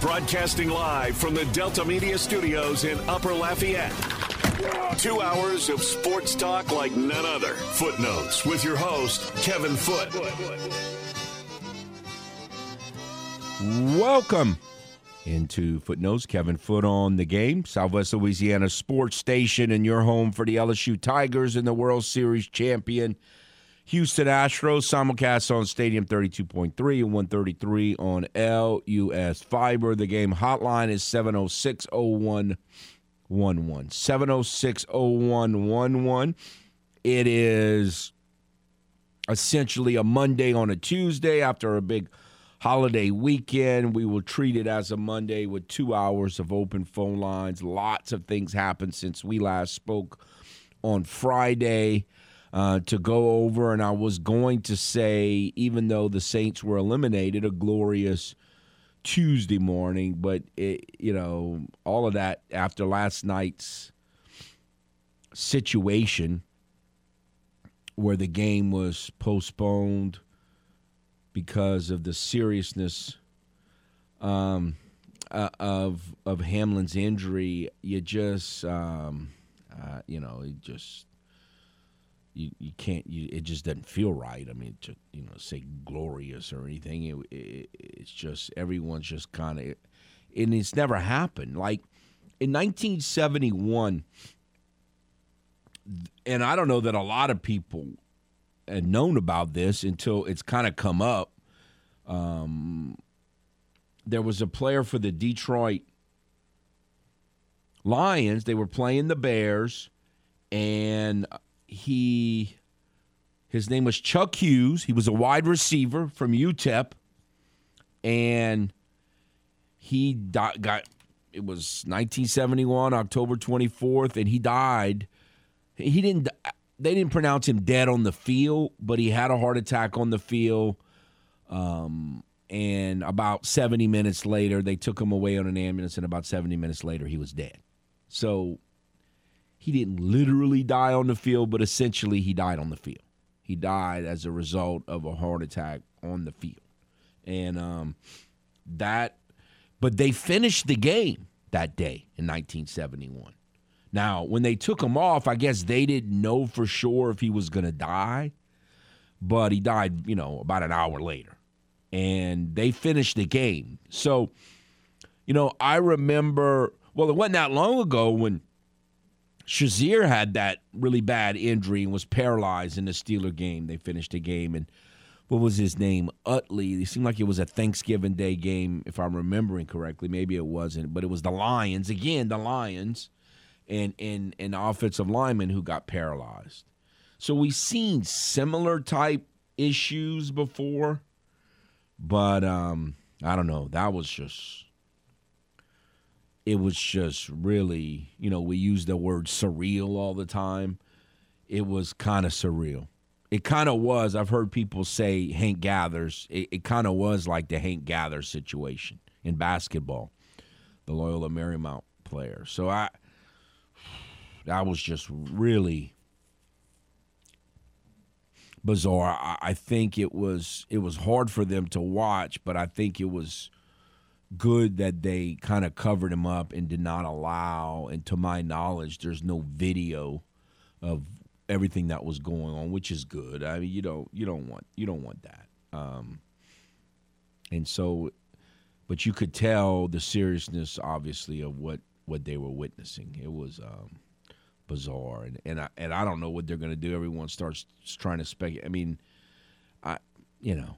Broadcasting live from the Delta Media Studios in Upper Lafayette. Two hours of sports talk like none other. Footnotes with your host, Kevin Foote. Welcome into Footnotes. Kevin Foote on the game. Southwest Louisiana Sports Station and your home for the LSU Tigers and the World Series champion Houston Astros. Simulcast on Stadium 32.3 and 133 on LUS Fiber. The game hotline is 706 0111. 706 0111. It is essentially a Monday on a Tuesday after a big holiday weekend. We will treat it as a Monday with two hours of open phone lines. Lots of things happened since we last spoke on Friday uh, to go over. And I was going to say, even though the Saints were eliminated, a glorious Tuesday morning. But, it, you know, all of that after last night's situation where the game was postponed because of the seriousness um, uh, of of Hamlin's injury, you just um, uh, you know it just you, you can't you, it just doesn't feel right. I mean, to you know say glorious or anything, it, it, it's just everyone's just kind of and it's never happened. Like in 1971, and I don't know that a lot of people had known about this until it's kind of come up. Um, there was a player for the Detroit Lions. They were playing the Bears, and he his name was Chuck Hughes. He was a wide receiver from UTEP, and he got, got it was 1971 October 24th, and he died. He didn't they didn't pronounce him dead on the field, but he had a heart attack on the field. Um, and about 70 minutes later, they took him away on an ambulance, and about 70 minutes later, he was dead. So he didn't literally die on the field, but essentially he died on the field. He died as a result of a heart attack on the field. And um, that, but they finished the game that day in 1971. Now, when they took him off, I guess they didn't know for sure if he was going to die, but he died, you know, about an hour later. And they finished the game. So, you know, I remember, well, it wasn't that long ago when Shazier had that really bad injury and was paralyzed in the Steeler game. They finished the game. And what was his name? Utley. It seemed like it was a Thanksgiving Day game, if I'm remembering correctly. Maybe it wasn't, but it was the Lions. Again, the Lions and and an offensive lineman who got paralyzed. So we've seen similar type issues before, but um, I don't know. That was just it was just really, you know, we use the word surreal all the time. It was kind of surreal. It kind of was. I've heard people say Hank Gathers. It, it kind of was like the Hank Gathers situation in basketball, the Loyola Marymount player. So I, that was just really bizarre. I, I think it was it was hard for them to watch, but I think it was good that they kind of covered him up and did not allow. And to my knowledge, there's no video of everything that was going on, which is good. I mean, you don't you don't want you don't want that. Um, and so, but you could tell the seriousness, obviously, of what what they were witnessing. It was. Um, bizarre, and and I, and I don't know what they're going to do. Everyone starts trying to speculate. I mean, I you know,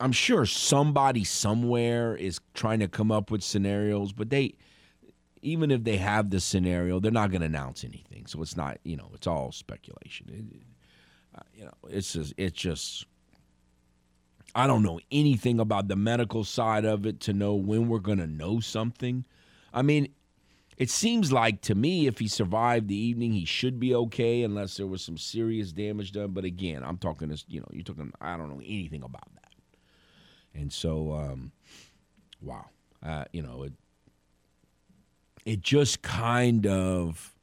I'm sure somebody somewhere is trying to come up with scenarios, but they even if they have the scenario, they're not going to announce anything. So it's not you know it's all speculation. It, uh, you know, it's just it's just. I don't know anything about the medical side of it to know when we're going to know something. I mean, it seems like to me, if he survived the evening, he should be okay, unless there was some serious damage done. But again, I'm talking this, you know, you're talking. I don't know anything about that, and so, um, wow, uh, you know, it it just kind of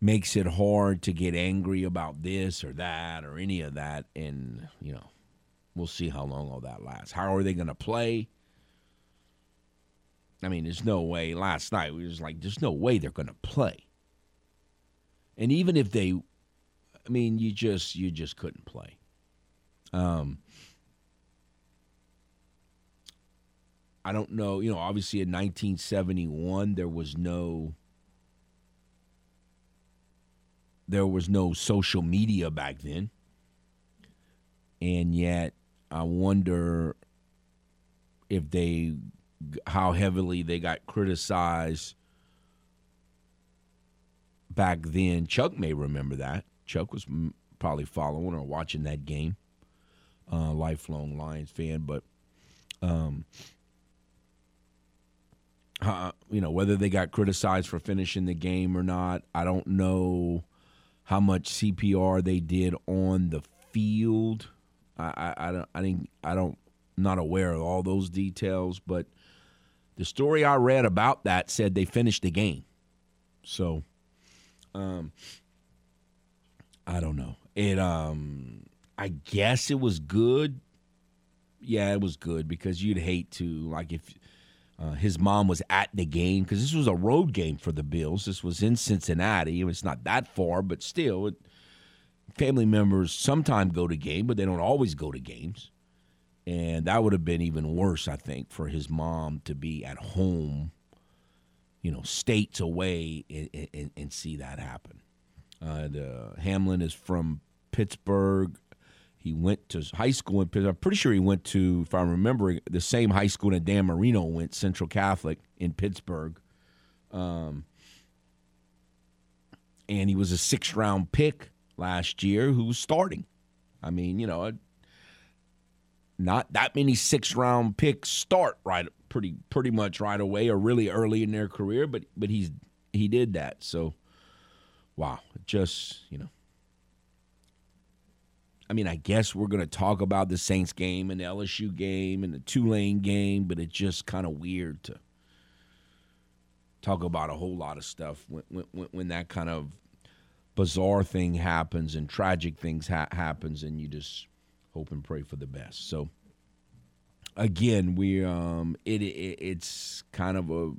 makes it hard to get angry about this or that or any of that, and you know, we'll see how long all that lasts. How are they going to play? I mean, there's no way. Last night we was like, there's no way they're going to play. And even if they, I mean, you just you just couldn't play. Um, I don't know. You know, obviously in 1971 there was no there was no social media back then, and yet I wonder if they how heavily they got criticized back then. Chuck may remember that. Chuck was probably following or watching that game. Uh, lifelong Lions fan, but um, uh, you know whether they got criticized for finishing the game or not, I don't know how much CPR they did on the field. I, I, I don't I think I don't not aware of all those details, but the story I read about that said they finished the game. So, um, I don't know. It um, I guess it was good. Yeah, it was good because you'd hate to like if uh, his mom was at the game because this was a road game for the Bills. This was in Cincinnati. It's not that far, but still, it, family members sometimes go to game, but they don't always go to games. And that would have been even worse, I think, for his mom to be at home, you know, states away and, and, and see that happen. Uh, the, Hamlin is from Pittsburgh. He went to high school in Pittsburgh. I'm pretty sure he went to, if I'm remembering, the same high school that Dan Marino went, Central Catholic in Pittsburgh. Um, and he was a sixth round pick last year who was starting. I mean, you know, not that many six round picks start right pretty pretty much right away or really early in their career, but but he's he did that. So wow, just, you know. I mean, I guess we're going to talk about the Saints game and the LSU game and the Tulane game, but it's just kind of weird to talk about a whole lot of stuff when, when, when that kind of bizarre thing happens and tragic things ha- happens and you just hope and pray for the best. So again, we um it, it it's kind of a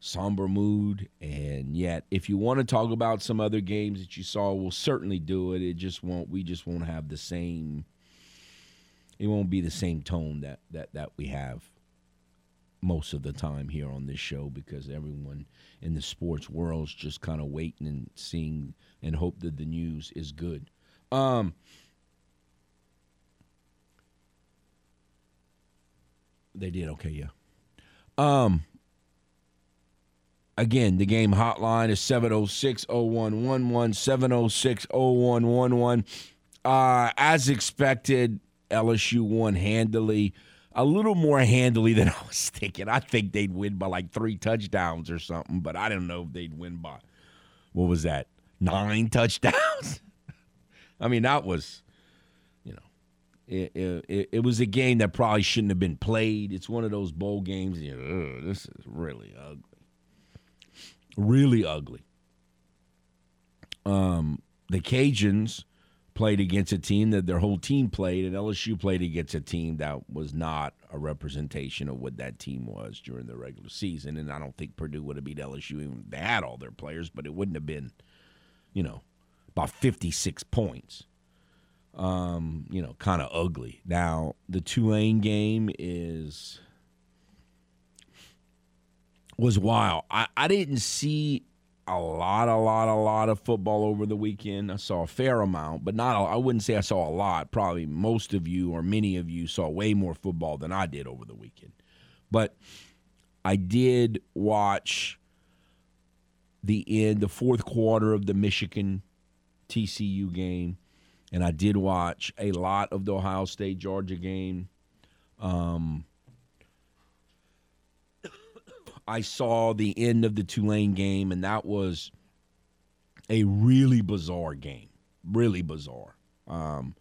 somber mood and yet if you want to talk about some other games that you saw, we'll certainly do it. It just won't we just won't have the same it won't be the same tone that that that we have most of the time here on this show because everyone in the sports world's just kind of waiting and seeing and hope that the news is good. Um They did okay, yeah. Um again, the game hotline is 706-0111 706-0111. Uh as expected, LSU won handily. A little more handily than I was thinking. I think they'd win by like 3 touchdowns or something, but I don't know if they'd win by what was that? 9 touchdowns. I mean, that was you know, it, it, it, was a game that probably shouldn't have been played. It's one of those bowl games. You know, this is really ugly, really ugly. Um, the Cajuns played against a team that their whole team played, and LSU played against a team that was not a representation of what that team was during the regular season. And I don't think Purdue would have beat LSU even if they had all their players, but it wouldn't have been, you know, about fifty six points um, you know, kind of ugly. Now, the Tulane game is was wild. I, I didn't see a lot, a lot, a lot of football over the weekend. I saw a fair amount, but not. I wouldn't say I saw a lot. Probably most of you or many of you saw way more football than I did over the weekend. But I did watch the end, the fourth quarter of the Michigan TCU game and I did watch a lot of the Ohio State Georgia game. Um, I saw the end of the Tulane game, and that was a really bizarre game. Really bizarre. Um,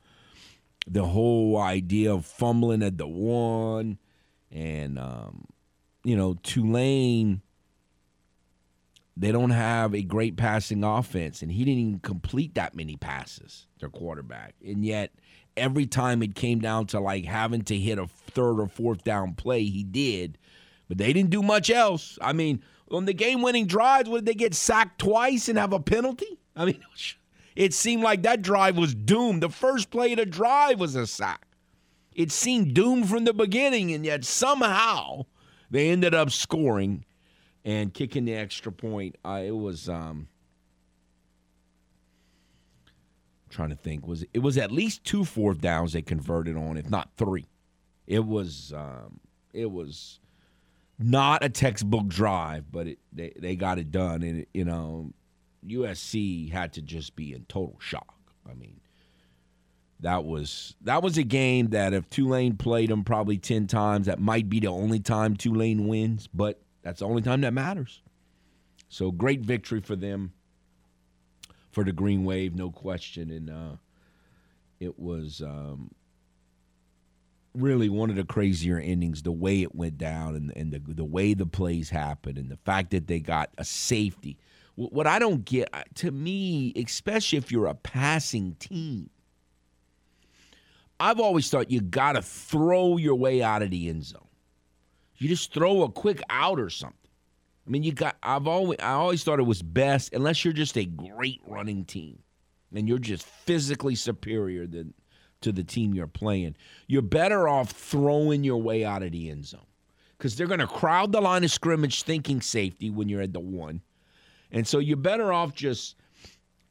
the whole idea of fumbling at the one, and um, you know Tulane they don't have a great passing offense, and he didn't even complete that many passes, their quarterback. And yet, every time it came down to like having to hit a third or fourth down play, he did But they didn't do much else. I mean, on the game winning drives, would they get sacked twice and have a penalty? I mean, it seemed like that drive was doomed. The first play of the drive was a sack. It seemed doomed from the beginning, and yet somehow they ended up scoring and kicking the extra point. Uh, it was um, trying to think was it was at least two fourth downs they converted on, if not three. It was um, it was not a textbook drive, but it, they they got it done, and you know USC had to just be in total shock. I mean, that was that was a game that if Tulane played them probably ten times, that might be the only time Tulane wins, but that's the only time that matters. So great victory for them, for the Green Wave, no question, and uh, it was um, really one of the crazier endings. The way it went down, and and the the way the plays happened, and the fact that they got a safety. What I don't get, to me, especially if you're a passing team I've always thought you got to throw your way out of the end zone. You just throw a quick out or something. I mean, you got. I've always I always thought it was best unless you're just a great running team, and you're just physically superior than to the team you're playing. You're better off throwing your way out of the end zone because they're going to crowd the line of scrimmage thinking safety when you're at the one, and so you're better off just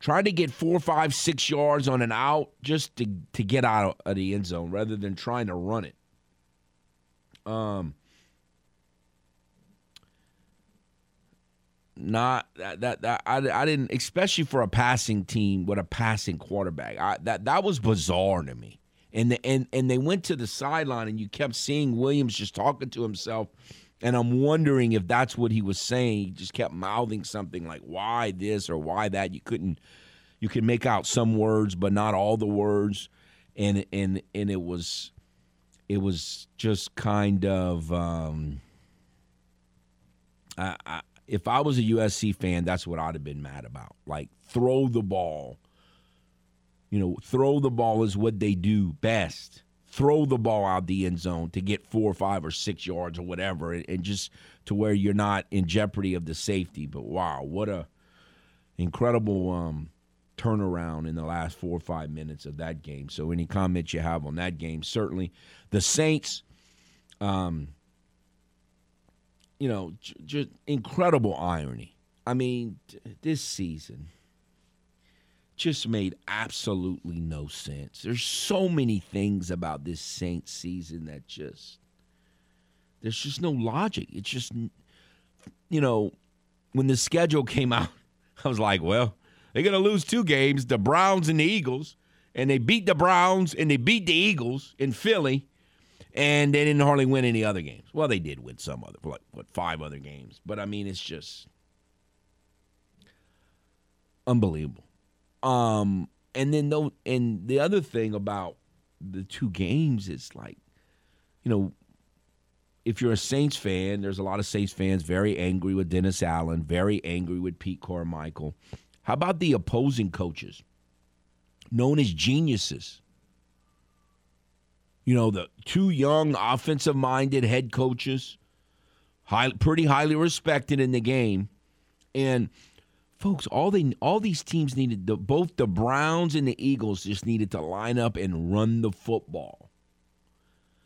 trying to get four, five, six yards on an out just to to get out of the end zone rather than trying to run it. Um, not that that, that I, I didn't especially for a passing team with a passing quarterback. I, that that was bizarre to me. And the, and and they went to the sideline and you kept seeing Williams just talking to himself and I'm wondering if that's what he was saying. He just kept mouthing something like "why this" or "why that." You couldn't, you could make out some words, but not all the words, and and and it was, it was just kind of. Um, I, I, if I was a USC fan, that's what I'd have been mad about. Like throw the ball. You know, throw the ball is what they do best throw the ball out the end zone to get four or five or six yards or whatever, and, just to where you're not in jeopardy of the safety. But wow, what a incredible um, turnaround in the last four or five minutes of that game. So, any comments you have on that game? Certainly, the Saints. Um, you know, j- just incredible irony. I mean, t- this season just made absolutely no sense. There's so many things about this Saints season that just there's just no logic. It's just you know, when the schedule came out, I was like, well, they're going to lose two games, the Browns and the Eagles, and they beat the Browns and they beat the Eagles in Philly. And they didn't hardly win any other games. Well, they did win some other, like, what, five other games. But I mean, it's just unbelievable. Um, and then though, and the other thing about the two games is like, you know, if you're a Saints fan, there's a lot of Saints fans very angry with Dennis Allen, very angry with Pete Carmichael. How about the opposing coaches, known as geniuses? You know, the two young offensive minded head coaches, high, pretty highly respected in the game. And folks, all they all these teams needed the, both the Browns and the Eagles just needed to line up and run the football.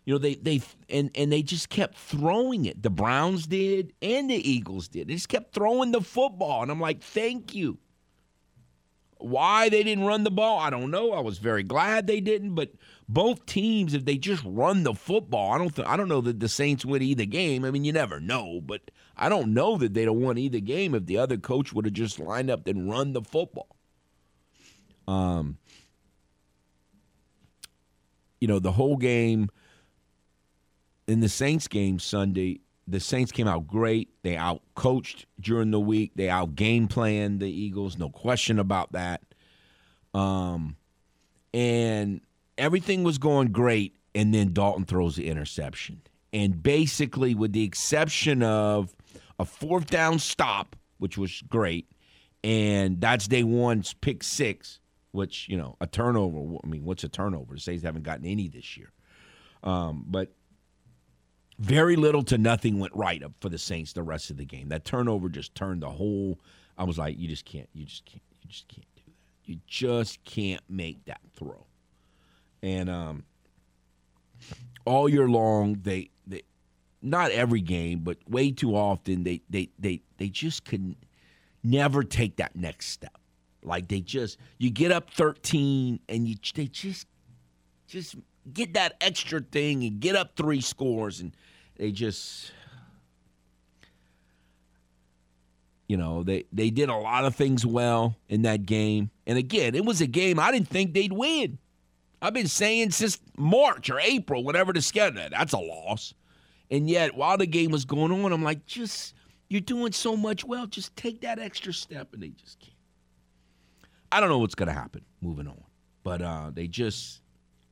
You know, they they and and they just kept throwing it. The Browns did and the Eagles did. They just kept throwing the football and I'm like, "Thank you." Why they didn't run the ball, I don't know. I was very glad they didn't, but both teams, if they just run the football, I don't th- I don't know that the Saints win either game. I mean, you never know, but I don't know that they'd have won either game if the other coach would have just lined up and run the football. Um, you know, the whole game in the Saints game Sunday, the Saints came out great. They out coached during the week. They out game planned the Eagles, no question about that. Um, and everything was going great, and then Dalton throws the interception. And basically, with the exception of a fourth down stop, which was great, and that's day one's pick six, which you know a turnover. I mean, what's a turnover? The Saints haven't gotten any this year, um, but very little to nothing went right up for the Saints the rest of the game. That turnover just turned the whole. I was like, you just can't, you just can't, you just can't do that. You just can't make that throw. And um, all year long, they they not every game, but way too often they they they they just couldn't never take that next step. Like they just you get up 13 and you they just just get that extra thing and get up three scores and they just you know they they did a lot of things well in that game. And again it was a game i didn't think they'd win. I've been saying since march or april whatever the schedule that's a loss. And yet while the game was going on i'm like just you're doing so much well. Just take that extra step and they just can't. I don't know what's going to happen moving on but uh they just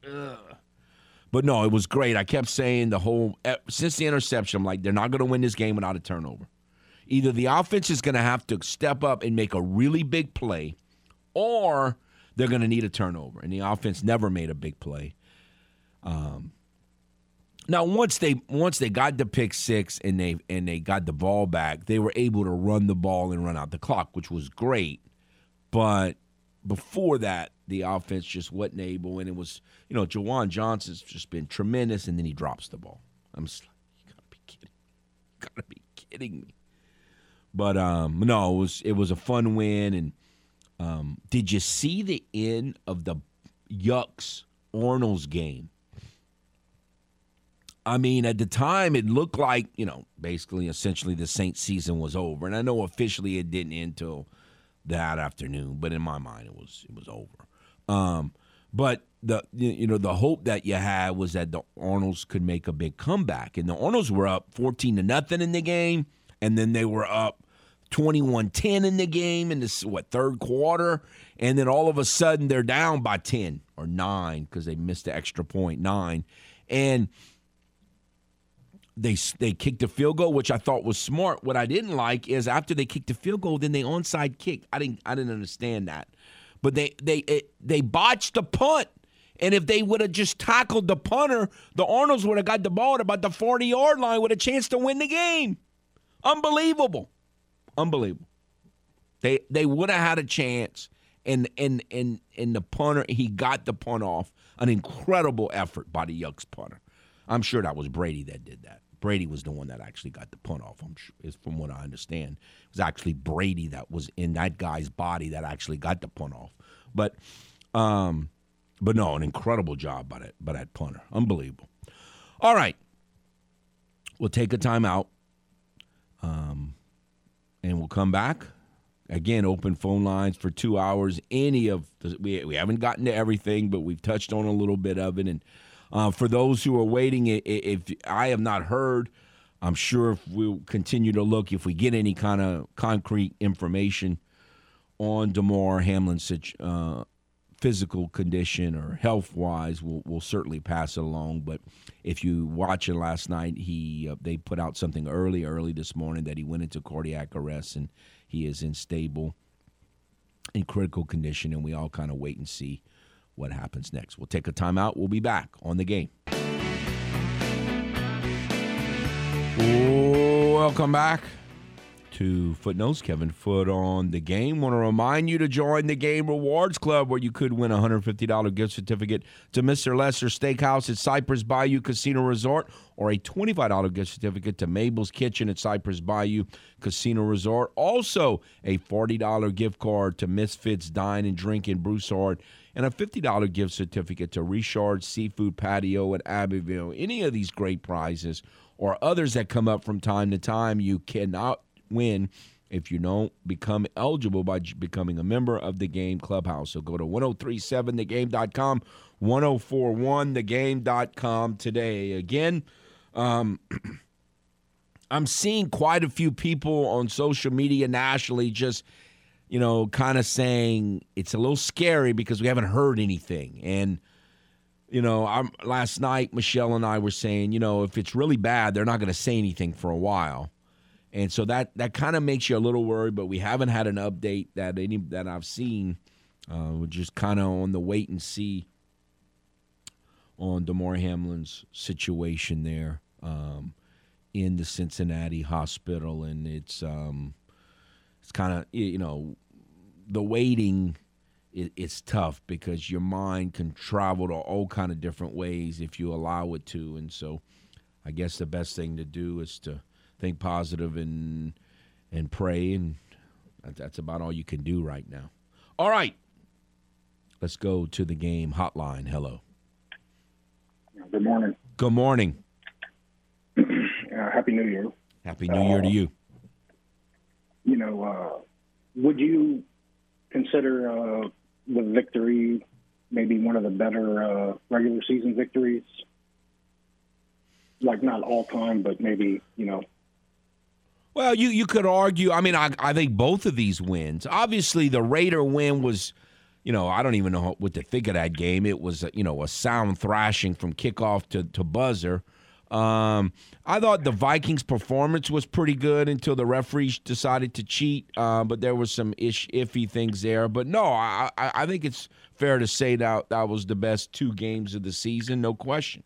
ugh. But no, it was great. I kept saying the whole eh, since the interception, I'm like, they're not going to win this game without a turnover. Either the offense is going to have to step up and make a really big play, or they're going to need a turnover. And the offense never made a big play. Um, now once they once they got the pick six and they and they got the ball back, they were able to run the ball and run out the clock, which was great. But before that, the offense just wasn't able, and it was you know Juwan Johnson's just been tremendous, and then he drops the ball. I'm just like, you gotta be kidding, you gotta be kidding me. But um, no, it was it was a fun win, and um, did you see the end of the Yucks Orioles game? I mean, at the time, it looked like you know, basically, essentially, the Saints season was over, and I know officially it didn't end until that afternoon, but in my mind, it was it was over. Um, but the you know the hope that you had was that the Arnolds could make a big comeback, and the Arnolds were up fourteen to nothing in the game, and then they were up 21-10 in the game in this what third quarter, and then all of a sudden they're down by ten or nine because they missed the extra point nine, and they they kicked a field goal, which I thought was smart. What I didn't like is after they kicked the field goal, then they onside kicked. I didn't I didn't understand that, but they they it, they botched the punt. And if they would have just tackled the punter, the Arnolds would have got the ball at about the 40 yard line with a chance to win the game. Unbelievable. Unbelievable. They they would have had a chance. And and and and the punter, he got the punt off. An incredible effort by the Yucks punter. I'm sure that was Brady that did that. Brady was the one that actually got the punt off. I'm sure, is from what I understand. It was actually Brady that was in that guy's body that actually got the punt off. But, um, but no, an incredible job by that by that punter, unbelievable. All right, we'll take a timeout, um, and we'll come back. Again, open phone lines for two hours. Any of the, we we haven't gotten to everything, but we've touched on a little bit of it and. Uh, for those who are waiting, if I have not heard, I'm sure if we'll continue to look, if we get any kind of concrete information on Damar Hamlin's uh, physical condition or health wise, we'll, we'll certainly pass it along. But if you watch it last night, he uh, they put out something early, early this morning that he went into cardiac arrest and he is in stable, in critical condition, and we all kind of wait and see what happens next. We'll take a timeout. We'll be back on the game. Welcome back to Footnotes. Kevin Foote on the game. Want to remind you to join the Game Rewards Club where you could win a $150 gift certificate to Mr. Lester Steakhouse at Cypress Bayou Casino Resort or a $25 gift certificate to Mabel's Kitchen at Cypress Bayou Casino Resort. Also, a $40 gift card to Misfits Dine and Drink in Broussard and a $50 gift certificate to Richard Seafood Patio at Abbeville. Any of these great prizes or others that come up from time to time, you cannot win if you don't become eligible by becoming a member of the Game Clubhouse. So go to 1037thegame.com, 1041thegame.com today. Again, um, I'm seeing quite a few people on social media nationally just – you know, kind of saying it's a little scary because we haven't heard anything. And, you know, I'm, last night, Michelle and I were saying, you know, if it's really bad, they're not going to say anything for a while. And so that, that kind of makes you a little worried, but we haven't had an update that any that I've seen. Uh, we're just kind of on the wait and see on Damar Hamlin's situation there. Um, in the Cincinnati hospital, and it's um, it's kind of you know the waiting. It, it's tough because your mind can travel to all kind of different ways if you allow it to, and so I guess the best thing to do is to think positive and and pray, and that's about all you can do right now. All right, let's go to the game hotline. Hello. Good morning. Good morning. uh, Happy New Year. Happy New Year to you. You know, uh, would you consider uh, the victory maybe one of the better uh, regular season victories? Like not all time, but maybe you know. Well, you you could argue. I mean, I I think both of these wins. Obviously, the Raider win was, you know, I don't even know what to think of that game. It was you know a sound thrashing from kickoff to to buzzer. Um, I thought the Vikings' performance was pretty good until the referees decided to cheat, uh, but there was some ish, iffy things there. But no, I, I, think it's fair to say that that was the best two games of the season, no question.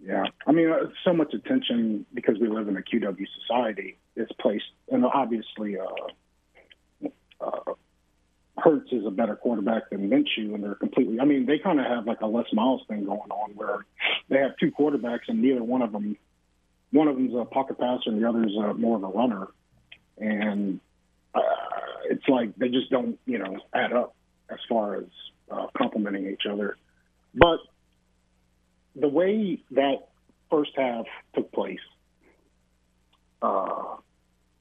Yeah, I mean, uh, so much attention because we live in a QW society is placed, and obviously, uh, uh, Hurts is a better quarterback than Minshew, and they're completely. I mean, they kind of have like a Les Miles thing going on where they have two quarterbacks, and neither one of them, one of them's a pocket passer, and the other's uh, more of a runner, and uh, it's like they just don't, you know, add up as far as uh, complementing each other. But the way that first half took place, uh,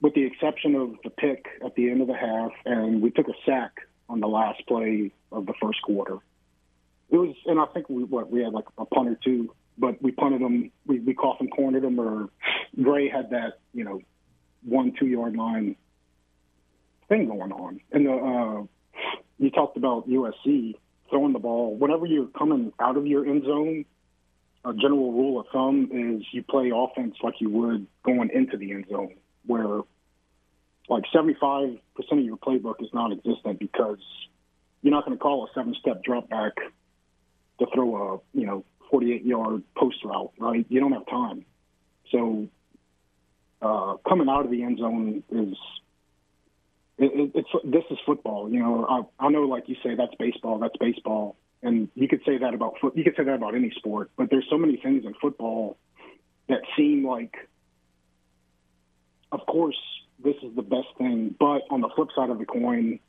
with the exception of the pick at the end of the half, and we took a sack on the last play of the first quarter. It was, and I think we what we had like a punt or two, but we punted them. We we coffin cornered them, or Gray had that you know one two yard line thing going on. And the uh, you talked about USC throwing the ball whenever you're coming out of your end zone. A general rule of thumb is you play offense like you would going into the end zone, where like 75% of your playbook is non-existent because you're not going to call a seven-step drop back to throw a, you know, 48-yard post route, right? You don't have time. So uh, coming out of the end zone is it, it's this is football. You know, I, I know, like you say, that's baseball. That's baseball, and you could say that about foot. You could say that about any sport. But there's so many things in football that seem like, of course, this is the best thing. But on the flip side of the coin,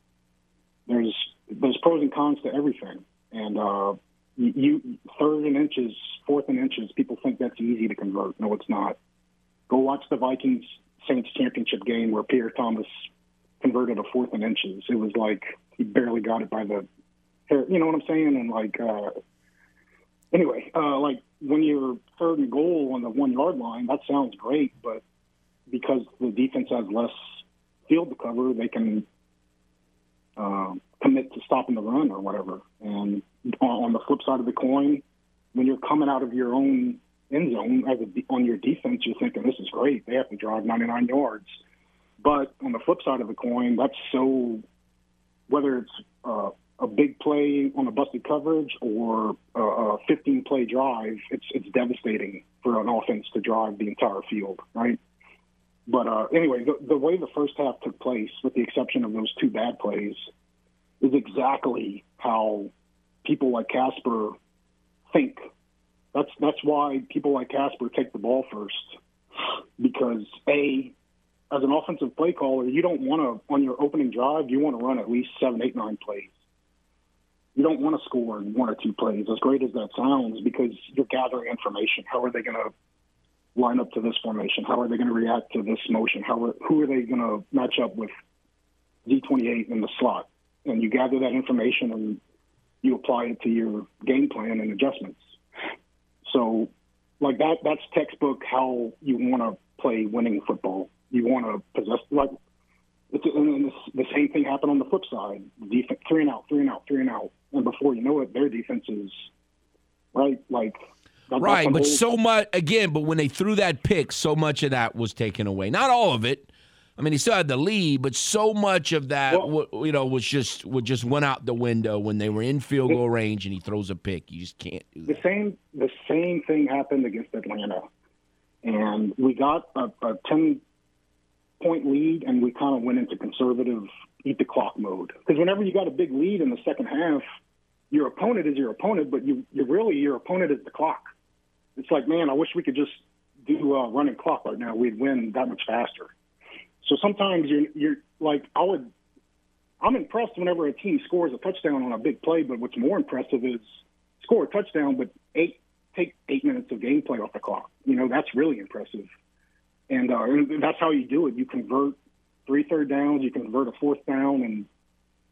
there's there's pros and cons to everything. And uh, you, third and inches, fourth and inches, people think that's easy to convert. No, it's not. Go watch the Vikings Saints championship game where Pierre Thomas converted a fourth and inches. It was like he barely got it by the hair. You know what I'm saying? And like, uh, anyway, uh, like when you're third and goal on the one yard line, that sounds great, but because the defense has less field to cover, they can uh, commit to stopping the run or whatever. And on the flip side of the coin, when you're coming out of your own end zone as a, on your defense, you're thinking this is great. They have to drive 99 yards. But on the flip side of the coin, that's so whether it's uh, a big play on a busted coverage or a 15 play drive, it's it's devastating for an offense to drive the entire field, right? But uh, anyway, the, the way the first half took place, with the exception of those two bad plays, is exactly how people like Casper think. That's that's why people like Casper take the ball first, because a as an offensive play caller, you don't want to on your opening drive, you want to run at least seven, eight, nine plays. You don't want to score in one or two plays, as great as that sounds, because you're gathering information. How are they going to line up to this formation? How are they going to react to this motion? How are, who are they going to match up with D28 in the slot? And you gather that information and you apply it to your game plan and adjustments. So, like that, that's textbook how you want to play winning football. You want to possess like it's, and the, the same thing happened on the flip side. Defense three and out, three and out, three and out, and before you know it, their defense is right like right. But so much again. But when they threw that pick, so much of that was taken away. Not all of it. I mean, he still had the lead, but so much of that, well, you know, was just would just went out the window when they were in field goal range and he throws a pick. You just can't do that. The same the same thing happened against Atlanta. and we got a, a ten point lead, and we kind of went into conservative eat the clock mode. Because whenever you got a big lead in the second half, your opponent is your opponent, but you you really your opponent is the clock. It's like, man, I wish we could just do a running clock right now. We'd win that much faster. So sometimes you're you're like I would. I'm impressed whenever a team scores a touchdown on a big play, but what's more impressive is score a touchdown, but eight take eight minutes of gameplay off the clock. You know that's really impressive, and, uh, and that's how you do it. You convert three third downs, you convert a fourth down, and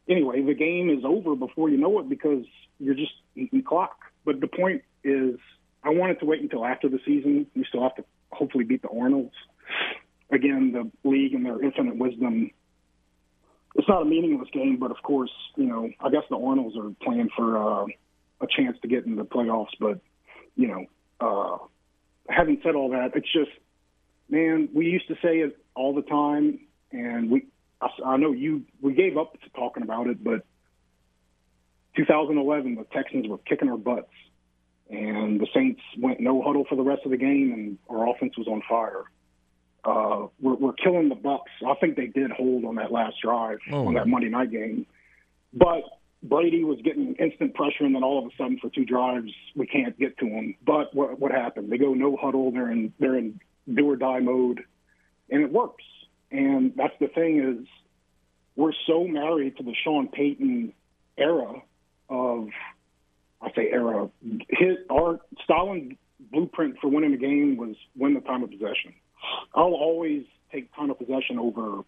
anyway, the game is over before you know it because you're just eating clock. But the point is, I wanted to wait until after the season. We still have to hopefully beat the Arnolds. Again, the league and their infinite wisdom. It's not a meaningless game, but of course, you know, I guess the Arnolds are playing for uh, a chance to get in the playoffs. But you know, uh, having said all that, it's just, man, we used to say it all the time, and we I, I know you we gave up talking about it, but 2011 the Texans were kicking our butts, and the Saints went no huddle for the rest of the game, and our offense was on fire. Uh, we're, we're killing the Bucs. I think they did hold on that last drive Oh. on that Monday night game, but Brady was getting instant pressure, and then all of a sudden, for two drives, we can't get to him. But what what happened? They go no huddle. They're in they're in do or die mode, and it works. And that's the thing is, we're so married to the Sean Payton era of, I say era, his our Stalin blueprint for winning the game was win the time of possession. I'll always take time of possession over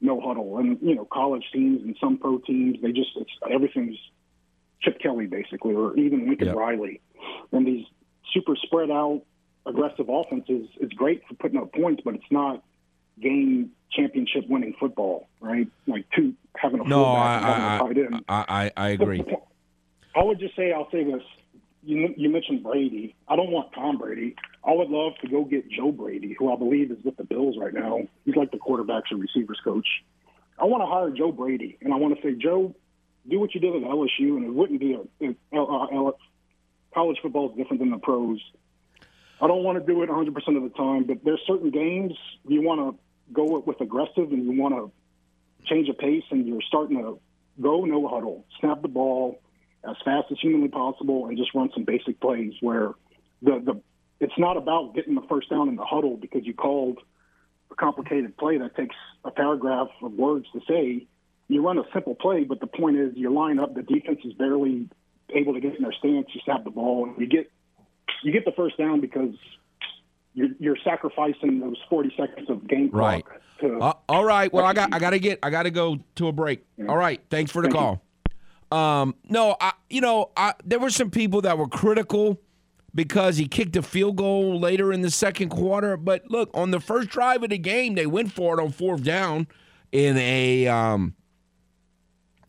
no huddle. And you know, college teams and some pro teams, they just it's everything's Chip Kelly basically, or even Lincoln Yep. Riley, and these super spread out aggressive offenses. It's great for putting up points, but it's not game championship winning football, right? Like two having a No, I, a. I, I, I, I agree. I would just say, I'll say this. You, you mentioned Brady. I don't want Tom Brady. I would love to go get Joe Brady, who I believe is with the Bills right now. He's like the quarterbacks and receivers coach. I want to hire Joe Brady, and I want to say, Joe, do what you did at LSU, and it wouldn't be a, a, a, a college football is different than the pros. I don't want to do it 100% of the time, but there's certain games you want to go with aggressive and you want to change a pace, and you're starting to go no huddle, snap the ball as fast as humanly possible, and just run some basic plays where the the it's not about getting the first down in the huddle because you called a complicated play that takes a paragraph of words to say. You run a simple play, but the point is you line up. The defense is barely able to get in their stance. You snap the ball, and you get you get the first down because you're, you're sacrificing those 40 seconds of game clock Right. to Uh, all right. Well, I got I got to get I got to go to a break. All right. Thanks for the Thank you. Um, no, I you know I there were some people that were critical because he kicked a field goal later in the second quarter. But look, on the first drive of the game, they went for it on fourth down in a um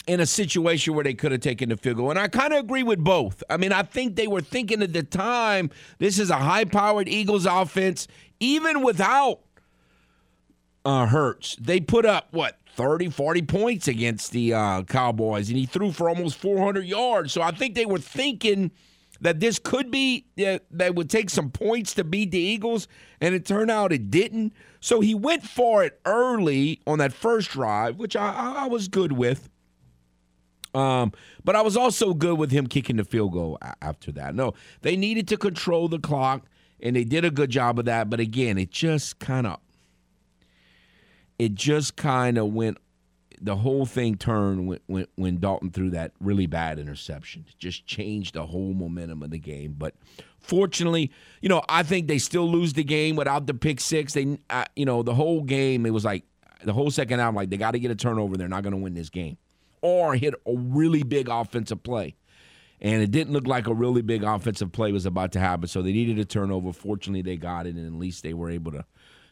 in a situation where they could have taken the field goal. And I kind of agree with both. I mean, I think they were thinking at the time this is a high powered Eagles offense, even without uh, Hurts. They put up, what, 30, 40 points against the uh, Cowboys, and he threw for almost 400 yards. So I think they were thinking that this could be, that they would take some points to beat the Eagles, and it turned out it didn't. So he went for it early on that first drive, which I, I, I was good with. Um, but I was also good with him kicking the field goal after that. No, they needed to control the clock, and they did a good job of that. But again, it just kind of, it just kind of went. The whole thing turned when, when when Dalton threw that really bad interception. It just changed the whole momentum of the game. But fortunately, you know, I think they still lose the game without the pick six. They, uh, you know, the whole game it was like the whole second half, like they got to get a turnover. They're not going to win this game or hit a really big offensive play. And it didn't look like a really big offensive play was about to happen. So they needed a turnover. Fortunately, they got it, and at least they were able to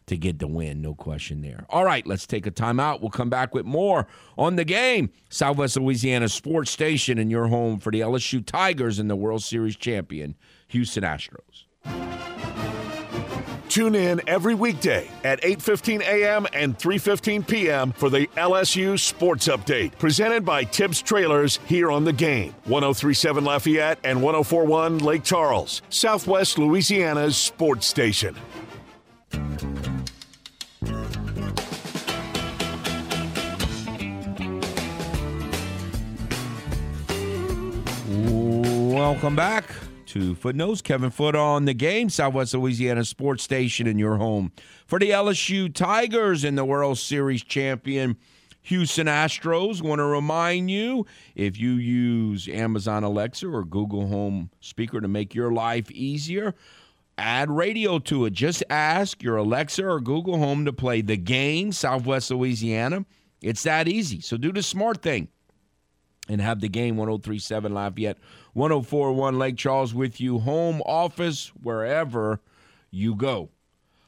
to get the win. No question there. All right, let's take a timeout. We'll come back with more on the game. Southwest Louisiana Sports Station and your home for the LSU Tigers and the World Series champion, Houston Astros. Tune in every weekday at 8:15 a.m. and 3:15 p.m. for the LSU Sports Update, presented by Tibbs Trailers here on the game. 1037 Lafayette and 1041 Lake Charles, Southwest Louisiana's sports station. Welcome back to Footnotes. Kevin Foote on the game, Southwest Louisiana Sports Station in your home for the LSU Tigers and the World Series champion Houston Astros. Want to remind you if you use Amazon Alexa or Google Home Speaker to make your life easier, add radio to it. Just ask your Alexa or Google Home to play the game, Southwest Louisiana. It's that easy. So do the smart thing and have the game 1037 Lafayette, 1041 Lake Charles with you, home office, wherever you go.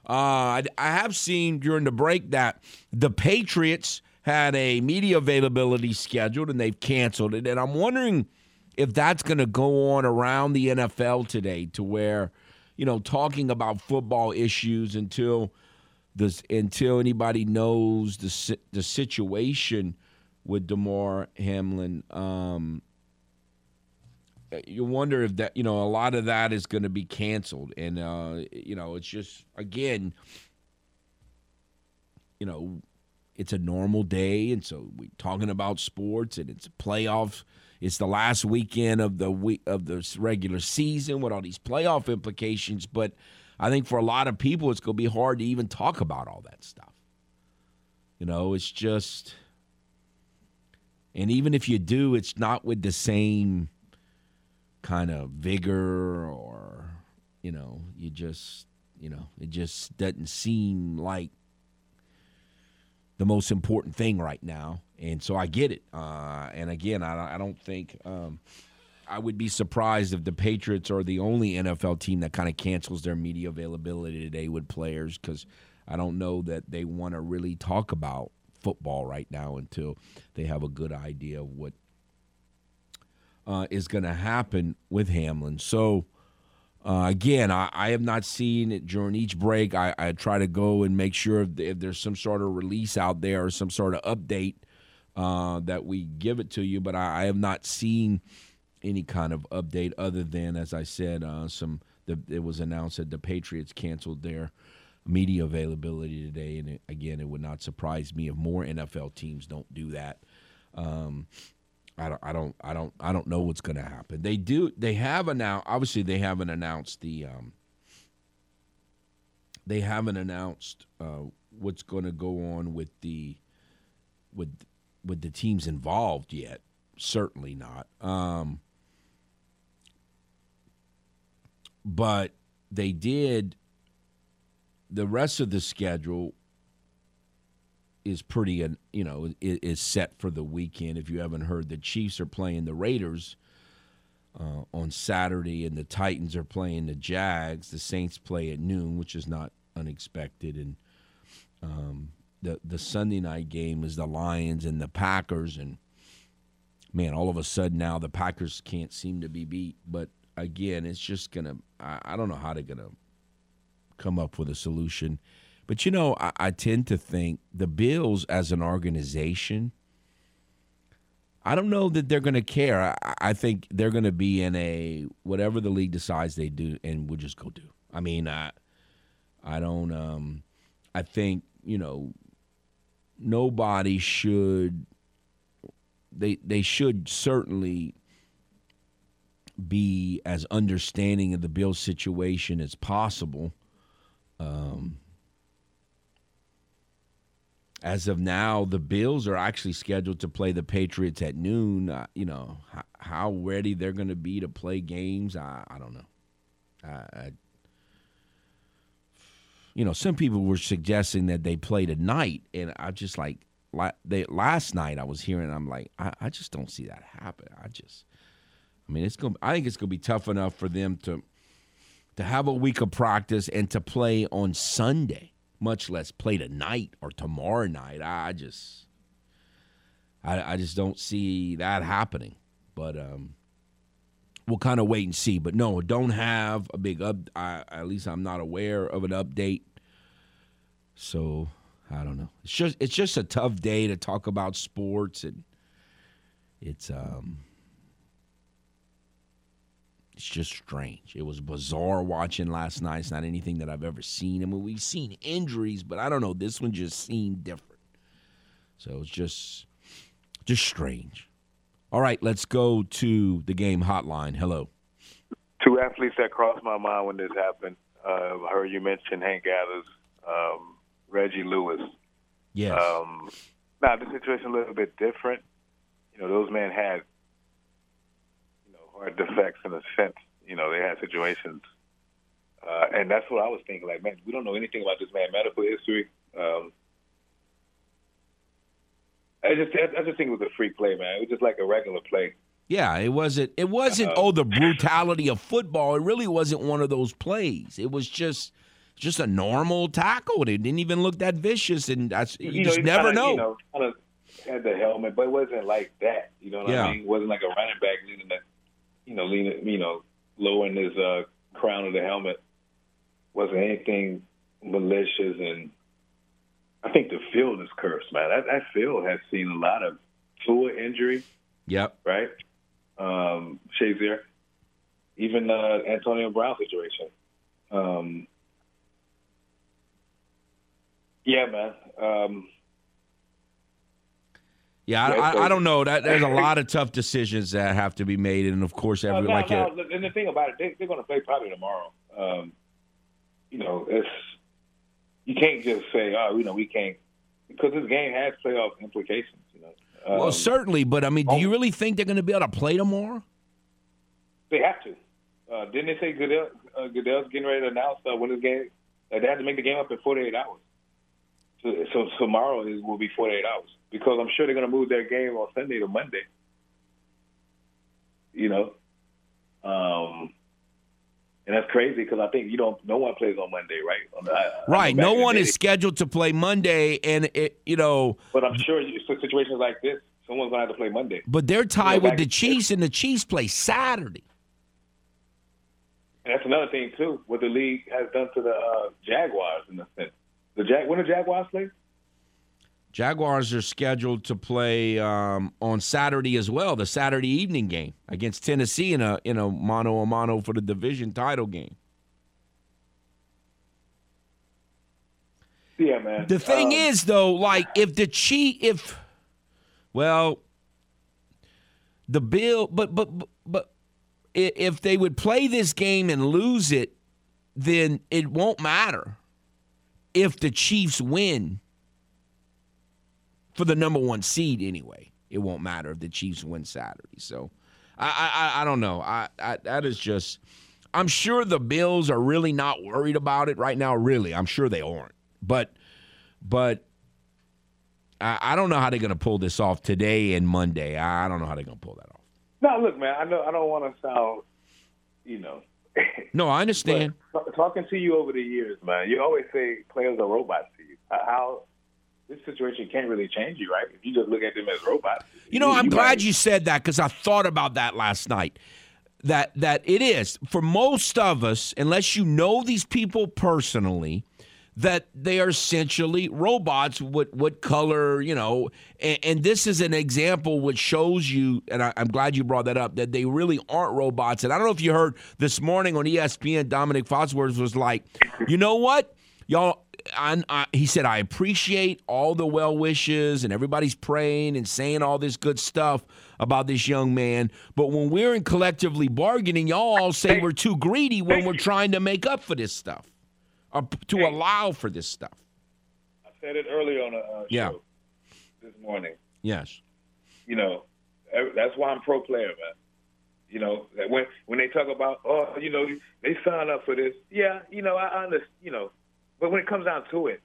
Uh, I have seen during the break that the Patriots had a media availability scheduled and they've canceled it. And I'm wondering if that's going to go on around the NFL today to where, you know, talking about football issues until this until anybody knows the the situation with Damar Hamlin. Um, you wonder if that, you know, a lot of that is going to be canceled. And, uh, you know, it's just, again, you know, it's a normal day. And so we're talking about sports and it's playoffs. It's the last weekend of the week of the regular season with all these playoff implications. But I think for a lot of people, it's going to be hard to even talk about all that stuff. You know, it's just and even if you do, it's not with the same kind of vigor or, you know, you just, you know, it just doesn't seem like the most important thing right now. And so I get it. Uh, and again, I, I don't think um, I would be surprised if the Patriots are the only NFL team that kind of cancels their media availability today with players because I don't know that they want to really talk about football right now until they have a good idea of what uh, is going to happen with Hamlin. So, uh, again, I, I, have not seen it during each break. I, I try to go and make sure if, if, there's some sort of release out there or some sort of update uh, that we give it to you, but I, I, have not seen any kind of update other than, as I said, uh, some. The, it was announced that the Patriots canceled their media availability today. And it, again, it would not surprise me if more NFL teams don't do that. Um, I don't, I don't, I don't, I don't know what's going to happen. They do. They have announced. Obviously, they haven't announced the. Um, they haven't announced uh, what's going to go on with the, with, with the teams involved yet. Certainly not. Um, but they did the rest of the schedule is pretty, and you know, is set for the weekend. If you haven't heard, the Chiefs are playing the Raiders uh, on Saturday, and the Titans are playing the Jags. The Saints play at noon, which is not unexpected, and um, the the Sunday night game is the Lions and the Packers, and man, all of a sudden now the Packers can't seem to be beat. But again, it's just gonna. I, I don't know how they're gonna come up with a solution. But you know, I, I tend to think the Bills as an organization. I don't know that they're going to care. I, I, think they're going to be in a whatever the league decides they do, and we'll just go do. I mean, I, I don't. Um, I think you know, nobody should. They they should certainly be as understanding of the Bill situation as possible. Um, as of now, the Bills are actually scheduled to play the Patriots at noon. Uh, you know how, how ready they're going to be to play games. I, I don't know. I, I, you know, some people were suggesting that they play tonight, and I just like they last night I was hearing. I'm like, I, I just don't see that happen. I just, I mean, it's going. I think it's going to be tough enough for them to to have a week of practice and to play on Sunday, much less play tonight or tomorrow night. I just, I, I just don't see that happening. But um, we'll kind of wait and see. But no, don't have a big up. I, at least I'm not aware of an update. So I don't know. It's just it's just a tough day to talk about sports and it's um it's just strange. It was bizarre watching last night. It's not anything that I've ever seen. I mean, we've seen injuries, but I don't know. This one just seemed different. So it's just just strange. All right, let's go to the game hotline. Hello. two athletes that crossed my mind when this happened. Uh, I heard you mention Hank Gathers, um, Reggie Lewis. Yes. Um, now the situation a little bit different. You know, those men had defects in a sense. You know, they had situations, uh, and that's what I was thinking. Like, man, we don't know anything about this man's medical history. Um, I just, I just think it was a free play, man. It was just like a regular play. Yeah, it wasn't. It wasn't. Oh, the brutality of football. It really wasn't one of those plays. It was just, just a normal tackle. It didn't even look that vicious, and that's you, you just know, never kinda, know. You know, kind of had the helmet, but it wasn't like that. You know what Yeah. I mean? It wasn't like a running back the, you know, leaning, you know, lowering his uh, crown of the helmet. Wasn't anything malicious, and I think the field is cursed, man. That, that field has seen a lot of fluid injury, Yep. right? Um, Shazier, even uh, Antonio Brown situation. Um, yeah, man. Um, Yeah, I, Yeah, I, so- I don't know. That there's a lot of tough decisions that have to be made, and of course, every no, like no, a, and the thing about it, they, they're going to play probably tomorrow. Um, you know, it's you can't just say, oh, you know, we can't because this game has playoff implications. You know, um, well, certainly, but I mean, do you really think they're going to be able to play tomorrow? they have to. Uh, didn't they say Goodell, uh, Goodell's getting ready to announce uh, when this game? Uh, they had to make the game up in 48 hours. So, so tomorrow is, will be 48 hours because I'm sure they're going to move their game on Sunday to Monday. You know, um, and that's crazy because I think you don't. No one plays on Monday, right? On the- I- I Right. No one is scheduled to play Monday, and it, you know, But I'm sure situations like this, someone's going to have to play Monday. but they're tied with the Chiefs, and the Chiefs play Saturday. And that's another thing too. What the league has done to the uh, Jaguars in a sense. The Jag when the Jaguars play? Jaguars are scheduled to play um, on Saturday as well, the Saturday evening game against Tennessee in a in a mano a mano for the division title game. Yeah, man. The thing Um, is, though, like if the Chief, if well, the bill, but but- but if they would play this game and lose it, then it won't matter if the Chiefs win for the number one seed anyway. It won't matter if the Chiefs win Saturday. So I I, I- I don't know. I, I that is just. I'm sure the Bills are really not worried about it right now. Really, I'm sure they aren't. But but I, I don't know how they're to pull this off today and Monday. I don't know how they're to pull that off. No, look, man. I know. I don't want to sound, you know. No, I understand. but talking to you over the years, man, you always say players are robots to you. How- this situation can't really change you, right? If you just look at them as robots. You know, I'm might- glad you said that because I thought about that last night. That that it is for most of us, unless you know these people personally, that they are essentially robots. What what color, you know? And, and this is an example which shows you, and I, I'm glad you brought that up, that they really aren't robots. And I don't know if you heard this morning on ESPN, Domonique Foxworth was like, you know what, y'all. I, he said, I appreciate all the well wishes and everybody's praying and saying all this good stuff about this young man. But when we're in collectively bargaining, y'all all say we're too greedy when we're trying to make up for this stuff p- to allow for this stuff. I said it earlier on a uh, show Yeah. this morning. Yes. you know, that's why I'm pro player, man. You know, that when when they talk about, oh, you know, they sign up for this, yeah, you know, I, understand, you know, but when it comes down to it,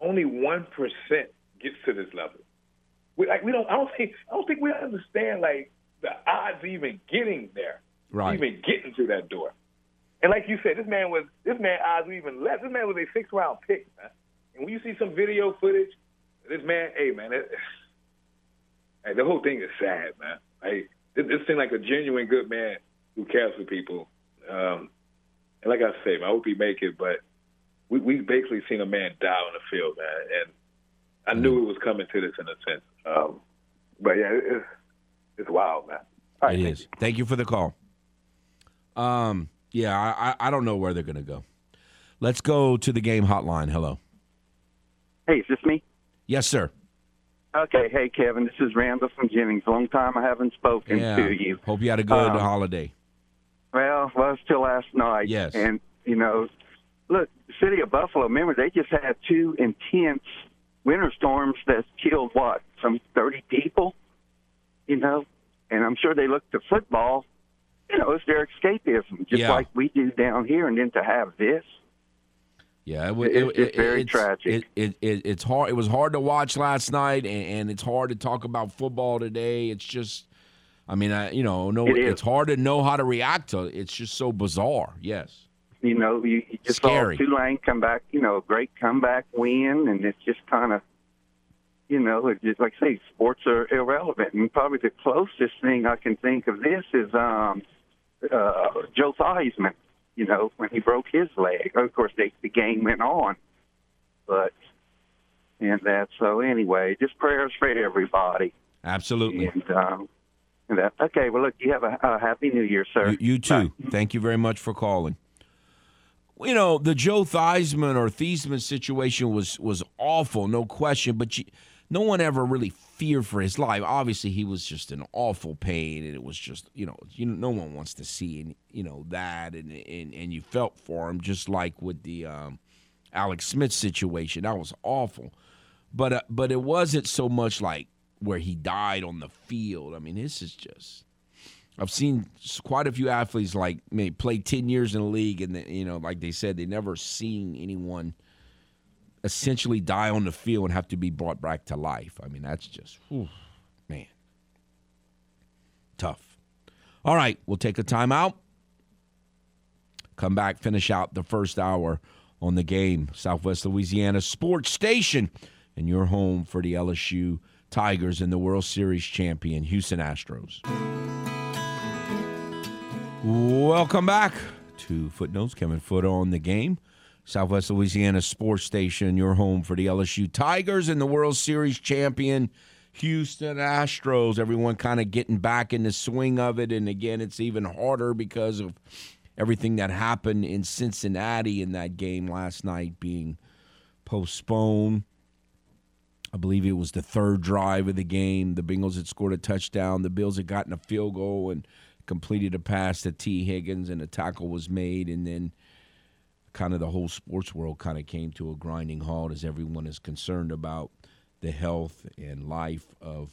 only one percent gets to this level. We like we don't. I don't think. I don't think we understand like the odds of even getting there, Right. even getting through that door. And like you said, this man was this man odds were even less. This man was a six round pick, man. And when you see some video footage, this man, hey man, it, Hey, the whole thing is sad, man. Hey, this, this seemed like a genuine good man who cares for people. Um, and like I say, man, I hope he make it. But we we basically seen a man die on the field, man, and I knew it was coming to this in a sense. Um, but yeah, it, it's it's wild, man. All right, It thank is. Thank you for the call. Um, yeah, I, I don't know where they're going to go. Let's go to the game hotline. Hello. Hey, is this me? Yes, sir. Okay, hey Kevin, this is Randall from Jennings. Long time I haven't spoken Yeah. to you. Hope you had a good Um, holiday. Well, it's till last night. Yes. And you know, look, the city of Buffalo. Remember, they just had two intense winter storms that killed what some thirty people. You know, and I'm sure they look to football. You know, it's their escapism, just Yeah. like we do down here. And then to have this, Yeah, it, It- it, it's very it's, tragic. It, it, it, it's hard. It was hard to watch last night, and, and it's hard to talk about football today. It's just, I mean, I, you know, no, it's hard to know how to react to. it. It's just so bizarre. Yes. you know, you, you just Scary. saw Tulane come back. You know, a great comeback win, and it's just kind of. You know, it just, like I say, sports are irrelevant, and probably the closest thing I can think of this is um, uh, Joe Theismann. You know, when he broke his leg. Of course, they, the game went on, but and that. So anyway, just prayers for everybody. Absolutely. And, um, and that. Okay. Well, look, you have a, a happy New Year, sir. You, you too. Thank you very much for calling. You know, the Joe Theismann or Theismann situation was was awful, no question. But you, no one ever really feared for his life. Obviously, he was just in awful pain, and it was just you know, you no one wants to see and you know that, and and and you felt for him, just like with the um, Alex Smith situation. That was awful, but uh, but it wasn't so much like where he died on the field. I mean, this is just. I've seen quite a few athletes like maybe play ten years in the league, and they- you know, like they said, they never seen anyone essentially die on the field and have to be brought back to life. I mean, that's just, whew, man, tough. All right, we'll take a timeout. Come back, finish out the first hour on the game, Southwest Louisiana Sports Station, and your home for the LSU Tigers and the World Series champion Houston Astros. Welcome back to Footnotes. Kevin Foote on the game. Southwest Louisiana Sports Station, your home for the LSU Tigers and the World Series champion Houston Astros. Everyone kind of getting back in the swing of it. And again, it's even harder because of everything that happened in Cincinnati in that game last night being postponed. I believe it was the third drive of the game. The Bengals had scored a touchdown. The Bills had gotten a field goal and completed a pass to Tee Higgins, and a tackle was made. And then kind of the whole sports world kind of came to a grinding halt as everyone is concerned about the health and life of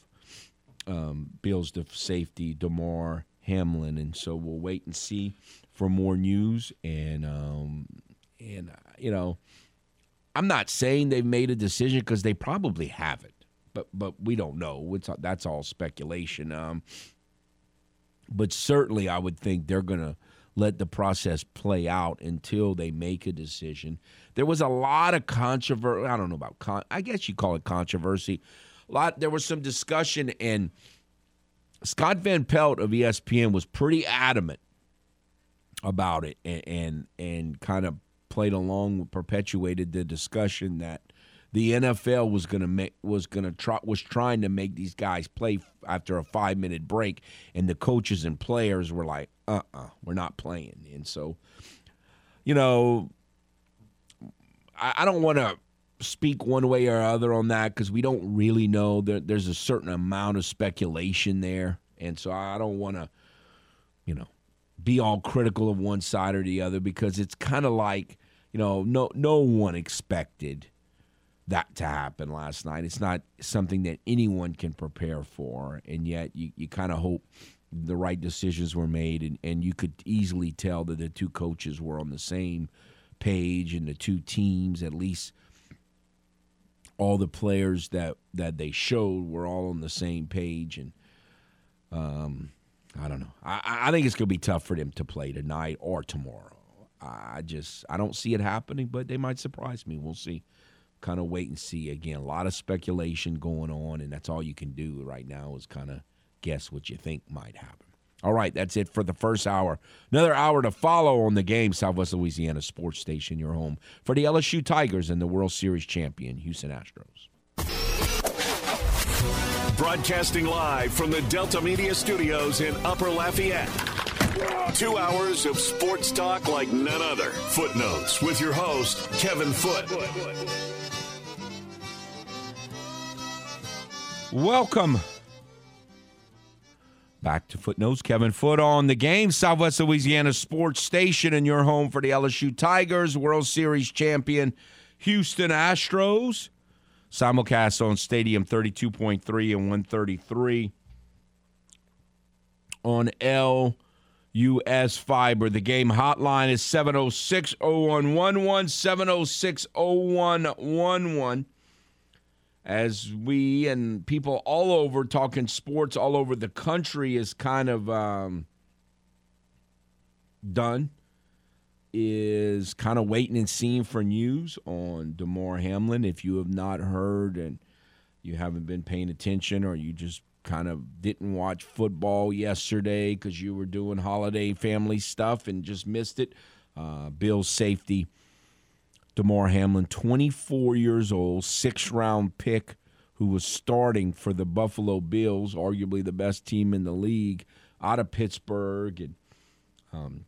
um, Bills def- safety, Damar Hamlin. And so we'll wait and see for more news. And, um, and uh, you know, I'm not saying they've made a decision because they probably haven't, but but we don't know. It's, that's all speculation. Um, but certainly, I would think they're going to let the process play out until they make a decision. There was a lot of controversy. I don't know about con- I guess you call it controversy. A lot. There was some discussion, and Scott Van Pelt of ESPN was pretty adamant about it, and and, and kind of played along, perpetuated the discussion that the NFL was going to make was going to try was trying to make these guys play after a five minute break, and the coaches and players were like, "Uh, uh-uh, we're not playing." And so, you know, I, I don't want to speak one way or other on that because we don't really know. There, there's a certain amount of speculation there, and so I don't want to, you know, be all critical of one side or the other because it's kind of like, you know, no no one expected that to happen last night. It's not something that anyone can prepare for, and yet you, you kind of hope the right decisions were made, and, and you could easily tell that the two coaches were on the same page, and the two teams, at least all the players that, that they showed, were all on the same page, and um, I don't know. I, I think it's going to be tough for them to play tonight or tomorrow. I just I don't see it happening, but they might surprise me. We'll see kind of wait and see. Again, a lot of speculation going on, and that's all you can do right now is kind of guess what you think might happen. All right, that's it for the first hour. Another hour to follow on the game, Southwest Louisiana Sports Station, your home for the LSU Tigers and the World Series champion, Houston Astros. Broadcasting live from the Delta Media Studios in Upper Lafayette. Two hours of sports talk like none other. Footnotes with your host, Kevin Foote. Welcome Back to Footnotes. Kevin Foote on the game. Southwest Louisiana Sports Station and your home for the LSU Tigers, World Series champion Houston Astros. Simulcast on Stadium 32.3 and 133 on LUS Fiber. The game hotline is 706 0111 706 0111 as we and people all over talking sports all over the country is kind of um, done is kind of waiting and seeing for news on Damar Hamlin. If you have not heard and you haven't been paying attention or you just kind of didn't watch football yesterday because you were doing holiday family stuff and just missed it, uh, Bill's safety Damar Hamlin, 24 years old, six round pick who was starting for the Buffalo Bills, arguably the best team in the league, out of Pittsburgh, and um,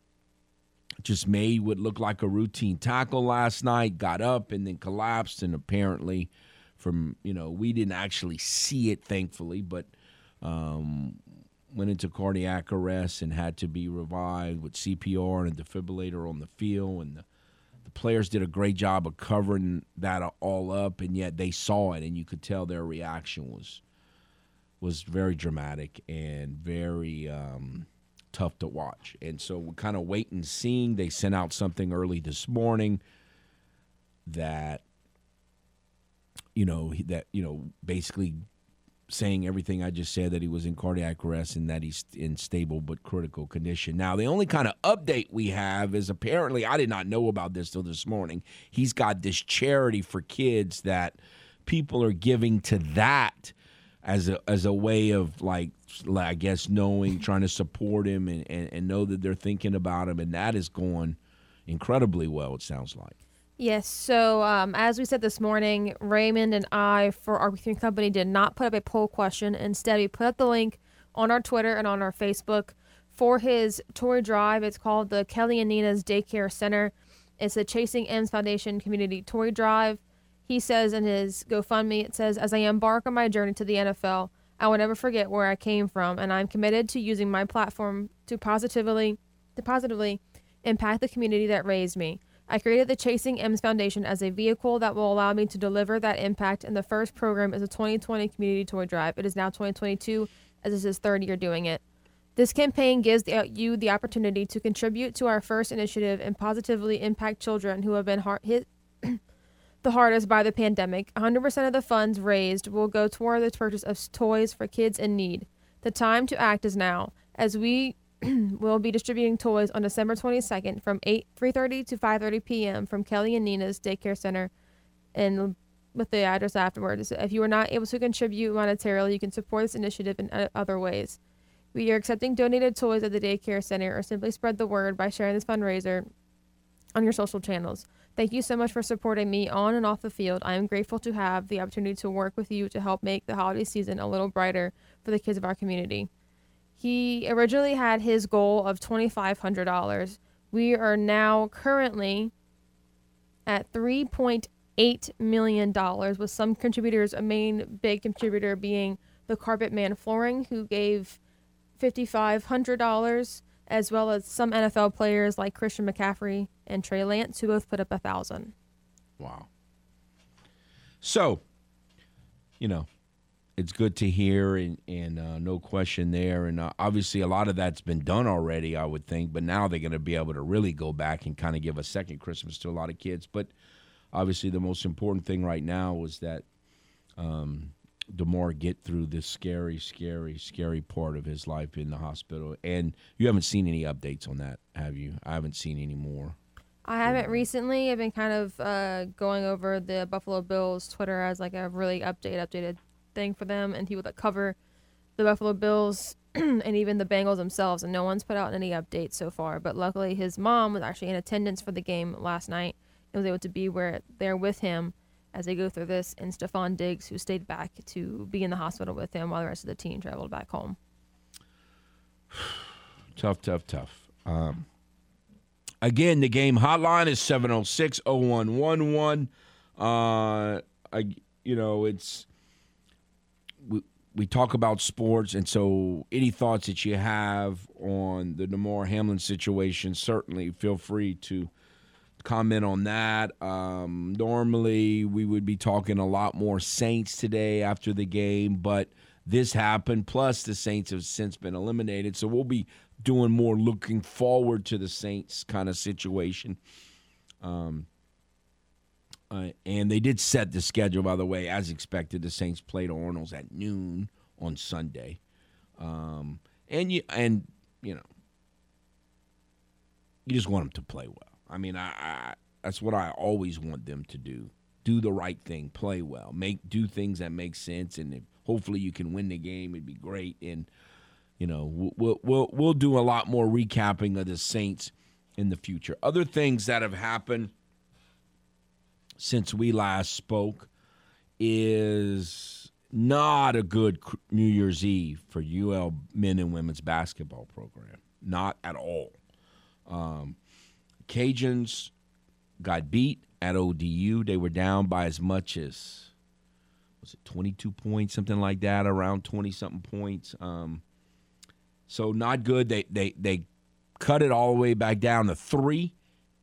just made what looked like a routine tackle last night. Got up and then collapsed, and apparently, from you know, we didn't actually see it, thankfully, but um, went into cardiac arrest and had to be revived with CPR and a defibrillator on the field, and the the players did a great job of covering that all up, and yet they saw it, and you could tell their reaction was was very dramatic and very um, tough to watch. And so we're kind of waiting, and seeing. They sent out something early this morning that you know that you know basically saying everything I just said that he was in cardiac arrest and that he's in stable but critical condition. Now, the only kind of update we have is apparently I did not know about this till this morning. He's got this charity for kids that people are giving to that as a as a way of like I guess knowing, trying to support him and, and, and know that they're thinking about him and that is going incredibly well, it sounds like. Yes. So, um, as we said this morning, Raymond and I, for our Company, did not put up a poll question. Instead, we put up the link on our Twitter and on our Facebook for his toy drive. It's called the Kelly and Nina's Daycare Center. It's the Chasing M's Foundation Community Toy Drive. He says in his GoFundMe, it says, As I embark on my journey to the NFL, I will never forget where I came from, and I'm committed to using my platform to positively, to positively impact the community that raised me. I created the Chasing M's Foundation as a vehicle that will allow me to deliver that impact, and the first program is a 2020 Community Toy Drive. It is now 2022, as this is third year doing it. This campaign gives the, you the opportunity to contribute to our first initiative and positively impact children who have been hit the hardest by the pandemic. 100% of the funds raised will go toward the purchase of toys for kids in need. The time to act is now, as we will be distributing toys on December 22nd from 8 3:30 to 5:30 p.m. from Kelly and Nina's Daycare Center, and with the address afterwards. If you are not able to contribute monetarily, you can support this initiative in other ways. We are accepting donated toys at the daycare center, or simply spread the word by sharing this fundraiser on your social channels. Thank you so much for supporting me on and off the field. I am grateful to have the opportunity to work with you to help make the holiday season a little brighter for the kids of our community. He originally had his goal of $2,500. We are now currently at $3.8 million, with some contributors, a main big contributor being the Carpet Man Flooring, who gave $5,500, as well as some NFL players like Christian McCaffrey and Trey Lance, who both put up a thousand. Wow. So, you know, it's good to hear, and, and uh, no question there. And uh, obviously, a lot of that's been done already, I would think. But now they're going to be able to really go back and kind of give a second Christmas to a lot of kids. But obviously, the most important thing right now was that um, Damar get through this scary, scary, scary part of his life in the hospital. And you haven't seen any updates on that, have you? I haven't seen any more. I haven't recently. I've been kind of uh, going over the Buffalo Bills Twitter as like a really update, updated thing for them, and he would like cover the Buffalo Bills and even the Bengals themselves. And no one's put out any updates so far. But luckily, his mom was actually in attendance for the game last night and was able to be where there with him as they go through this. And Stefon Diggs, who stayed back to be in the hospital with him while the rest of the team traveled back home. tough, tough, tough. Um, again, the game hotline is 706 0111. Uh, I, you know, it's we talk about sports, and so any thoughts that you have on the Damar Hamlin situation, certainly feel free to comment on that. Um, normally, we would be talking a lot more Saints today after the game, but this happened. Plus, the Saints have since been eliminated, so we'll be doing more looking forward to the Saints kind of situation. Um, uh, and they did set the schedule, by the way, as expected. The Saints played Arnold's at noon on Sunday, um, and you and you know you just want them to play well. I mean, I, I that's what I always want them to do: do the right thing, play well, make do things that make sense, and if, hopefully you can win the game. It'd be great, and you know we'll we'll we'll do a lot more recapping of the Saints in the future. Other things that have happened since we last spoke is not a good New Year's Eve for UL men and women's basketball program. Not at all. Um, Cajuns got beat at ODU. They were down by as much as was it 22 points, something like that, around 20 something points. Um, so not good. They they they cut it all the way back down to three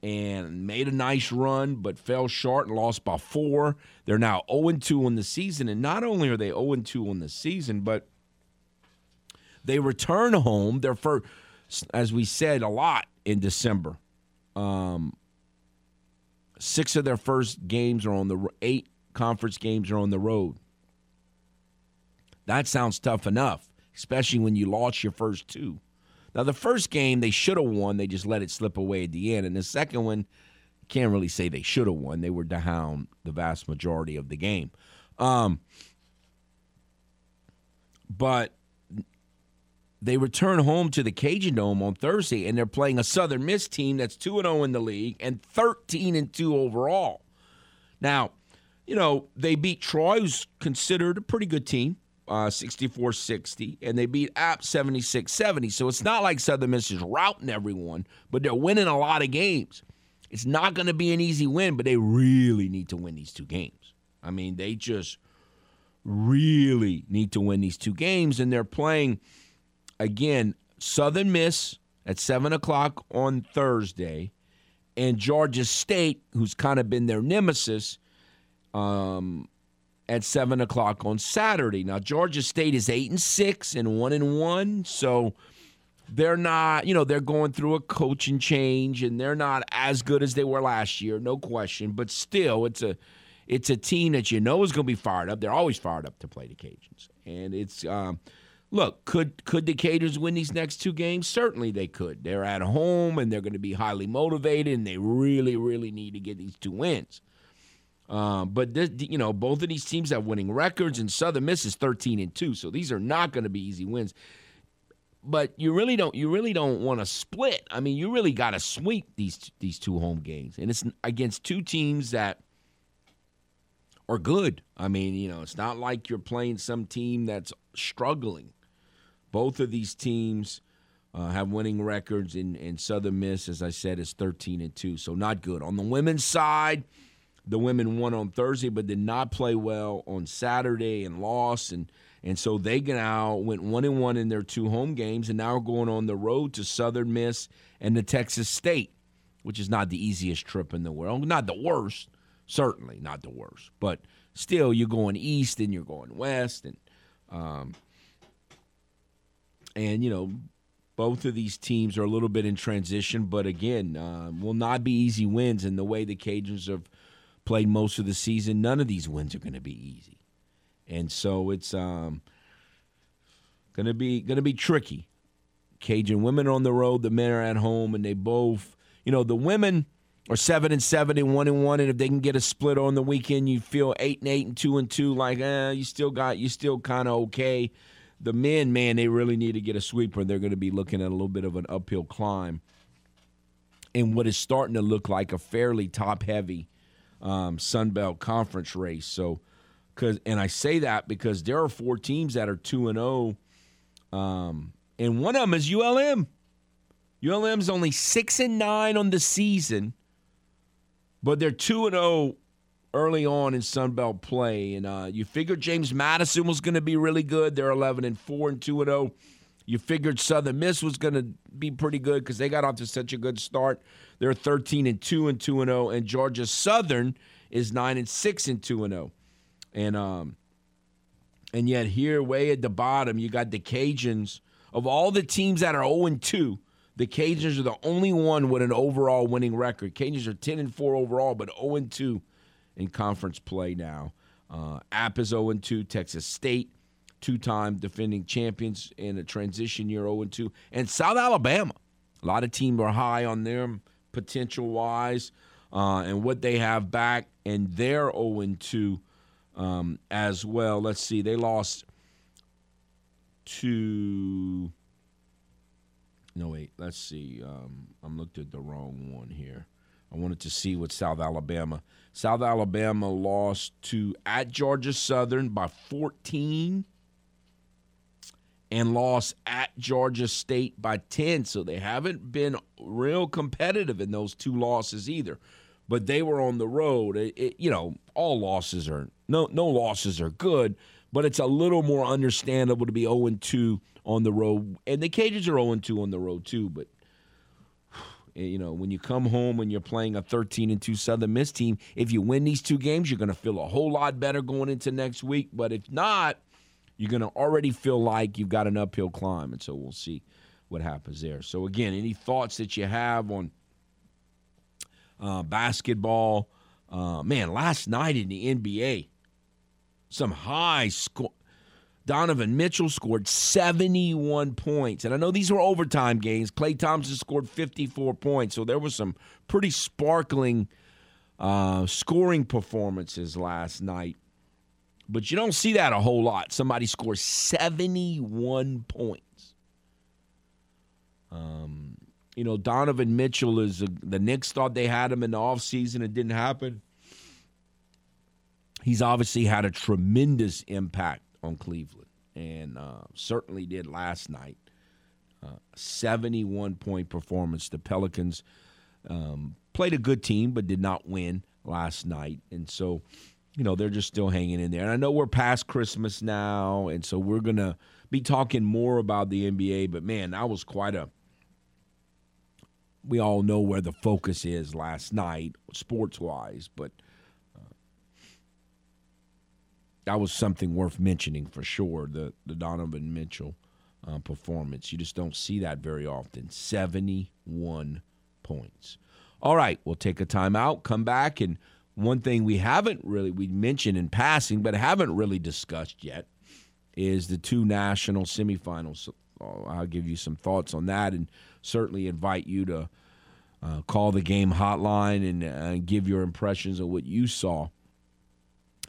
and made a nice run, but fell short and lost by four. They're now 0 2 on the season. And not only are they 0 2 on the season, but they return home. Their first, as we said a lot in December, um, six of their first games are on the eight conference games are on the road. That sounds tough enough, especially when you lost your first two. Now, the first game they should have won. They just let it slip away at the end. And the second one, can't really say they should have won. They were down the vast majority of the game. Um, but they return home to the Cajun Dome on Thursday, and they're playing a Southern Miss team that's 2 0 in the league and 13 and 2 overall. Now, you know, they beat Troy, who's considered a pretty good team uh, 64 60, and they beat App 76 70. So it's not like Southern Miss is routing everyone, but they're winning a lot of games. It's not going to be an easy win, but they really need to win these two games. I mean, they just really need to win these two games, and they're playing, again, Southern Miss at 7 o'clock on Thursday, and Georgia State, who's kind of been their nemesis. Um, at seven o'clock on Saturday. Now Georgia State is eight and six and one and one, so they're not, you know, they're going through a coaching change and they're not as good as they were last year, no question. But still, it's a it's a team that you know is going to be fired up. They're always fired up to play the Cajuns, and it's. Um, look, could could the Cajuns win these next two games? Certainly they could. They're at home and they're going to be highly motivated, and they really, really need to get these two wins. Uh, but this, you know, both of these teams have winning records, and Southern Miss is thirteen and two, so these are not going to be easy wins. But you really don't, you really don't want to split. I mean, you really got to sweep these these two home games, and it's against two teams that are good. I mean, you know, it's not like you're playing some team that's struggling. Both of these teams uh, have winning records, and, and Southern Miss, as I said, is thirteen and two, so not good. On the women's side the women won on Thursday, but did not play well on Saturday and lost, and and so they now went one and one in their two home games, and now are going on the road to Southern Miss and the Texas State, which is not the easiest trip in the world, not the worst, certainly not the worst, but still you're going east and you're going west, and um, and you know both of these teams are a little bit in transition, but again, uh, will not be easy wins. In the way the Cajuns have played most of the season. None of these wins are going to be easy, and so it's um, going to be going to be tricky. Cajun women are on the road, the men are at home, and they both, you know, the women are seven and seven and one and one, and if they can get a split on the weekend, you feel eight and eight and two and two, like eh, you still got you still kind of okay. The men, man, they really need to get a sweeper. They're going to be looking at a little bit of an uphill climb in what is starting to look like a fairly top heavy um, Sun Belt Conference race. So, cause, and I say that because there are four teams that are two and zero, oh, um, and one of them is ULM. ULM is only six and nine on the season, but they're two and zero oh early on in Sun Belt play, and uh, you figured James Madison was going to be really good. They're 11 and four and two and zero. You figured Southern Miss was going to be pretty good because they got off to such a good start. They're 13 and two and two and zero, and Georgia Southern is nine and six and two and zero, and um, and yet here way at the bottom you got the Cajuns. Of all the teams that are 0 and two, the Cajuns are the only one with an overall winning record. Cajuns are 10 and 4 overall, but 0 and 2 in conference play now. Uh, App is 0 and 2. Texas State, two time defending champions in a transition year 0 and 2. And South Alabama, a lot of teams are high on them potential wise uh, and what they have back, and they're 0 and 2 um, as well. Let's see, they lost to. No, wait. Let's see. Um, I'm looked at the wrong one here. I wanted to see what South Alabama. South Alabama lost to at Georgia Southern by 14 and lost at Georgia State by 10. So they haven't been real competitive in those two losses either. But they were on the road. It, it, you know, all losses are no no losses are good, but it's a little more understandable to be 0 2 on the road. And the Cajuns are 0 2 on the road too, but you know, when you come home and you're playing a 13 and 2 Southern Miss team, if you win these two games, you're going to feel a whole lot better going into next week, but if not, you're going to already feel like you've got an uphill climb, and so we'll see what happens there. So again, any thoughts that you have on uh, basketball? Uh, man, last night in the NBA, some high score. Donovan Mitchell scored 71 points. And I know these were overtime games. Klay Thompson scored 54 points. So there was some pretty sparkling uh, scoring performances last night. But you don't see that a whole lot. Somebody scores 71 points. Um, you know, Donovan Mitchell is a, the Knicks thought they had him in the offseason. It didn't happen. He's obviously had a tremendous impact on Cleveland, and uh, certainly did last night. Uh, 71 point performance. The Pelicans um, played a good team, but did not win last night. And so, you know, they're just still hanging in there. And I know we're past Christmas now, and so we're going to be talking more about the NBA. But man, that was quite a. We all know where the focus is last night, sports wise, but that was something worth mentioning for sure. The the Donovan Mitchell uh, performance. You just don't see that very often. Seventy one points. All right, we'll take a timeout. Come back and one thing we haven't really we mentioned in passing, but haven't really discussed yet, is the two national semifinals. I'll give you some thoughts on that, and certainly invite you to uh, call the game hotline and uh, give your impressions of what you saw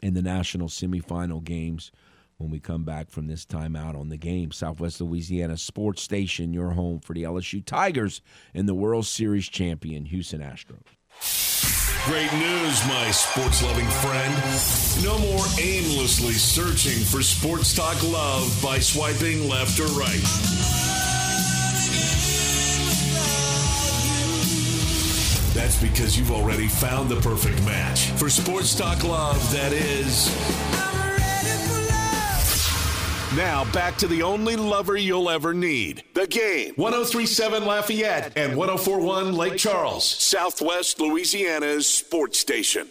in the national semifinal games when we come back from this timeout on the game. Southwest Louisiana Sports Station, your home for the LSU Tigers and the World Series champion Houston Astros. Great news, my sports loving friend. No more aimlessly searching for sports talk love by swiping left or right. That's because you've already found the perfect match for sports talk love that is. Now back to the only lover you'll ever need. The game. 1037 Lafayette and 1041 Lake Charles, Southwest Louisiana's sports station.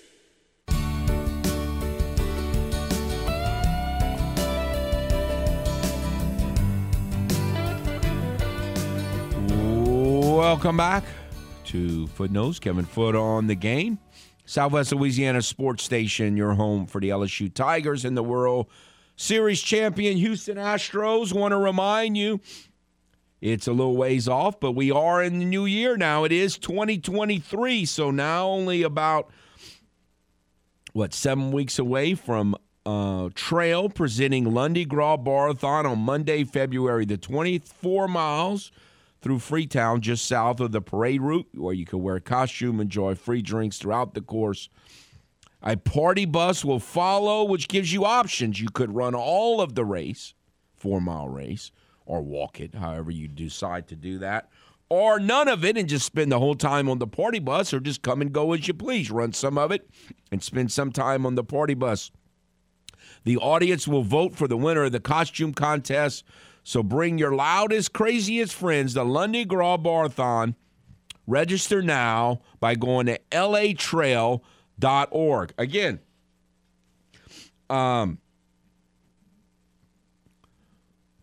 Welcome back to Footnotes. Kevin Foote on the game. Southwest Louisiana Sports Station, your home for the LSU Tigers and the World Series champion Houston Astros. Want to remind you, it's a little ways off, but we are in the new year now. It is 2023, so now only about what seven weeks away from uh, Trail presenting Lundi Gras Barathon on Monday, February the 24 miles through Freetown, just south of the parade route, where you can wear a costume, enjoy free drinks throughout the course. A party bus will follow, which gives you options. You could run all of the race, four mile race, or walk it, however you decide to do that. or none of it and just spend the whole time on the party bus, or just come and go as you please. Run some of it and spend some time on the party bus. The audience will vote for the winner of the costume contest. So bring your loudest, craziest friends to Lundi Gras Barathon. Register now by going to latrail.org. Again, um,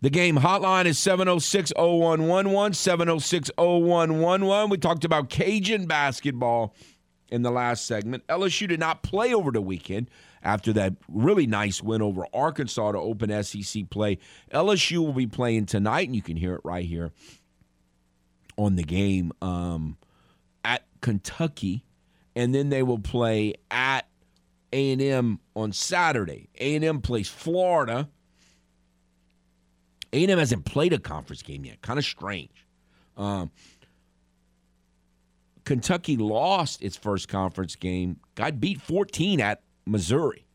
the game hotline is 706 0111, 706 0111. We talked about Cajun basketball in the last segment. LSU did not play over the weekend after that really nice win over Arkansas to open SEC play. LSU will be playing tonight, and you can hear it right here on the game um, at Kentucky, and then they will play at A&M on Saturday. A&M plays Florida. A&M hasn't played a conference game yet. Kind of strange. Um, Kentucky lost its first conference game. Got beat 14 at Missouri.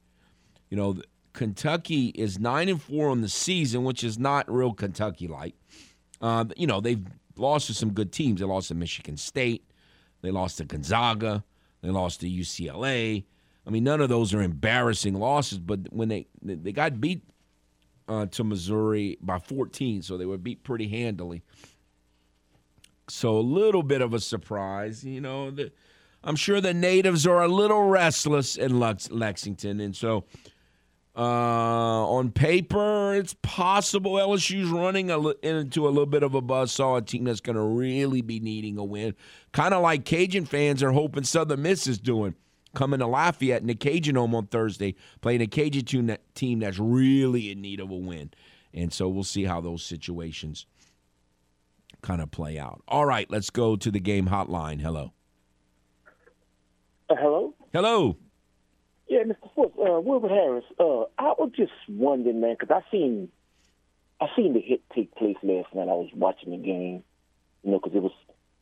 You know, Kentucky is nine and four on the season, which is not real Kentucky like. Uh, you know, they've lost to some good teams. They lost to Michigan State. They lost to Gonzaga. They lost to UCLA. I mean, none of those are embarrassing losses, but when they they got beat uh, to Missouri by 14, so they were beat pretty handily. So a little bit of a surprise, you know. The, I'm sure the natives are a little restless in Lex- Lexington, and so uh, on paper, it's possible LSU's running a into a little bit of a buzzsaw, a team that's going to really be needing a win. Kind of like Cajun fans are hoping Southern Miss is doing. Coming to Lafayette in the Cajun home on Thursday, playing a Cajun team that's really in need of a win. And so we'll see how those situations kind of play out. All right, let's go to the game hotline. Hello. Uh, hello? Hello. Yeah, Mr. Foote, uh, Wilbur Harris. Uh, I was just wondering, man, because I seen, I seen the hit take place last night. I was watching the game, you know, because it was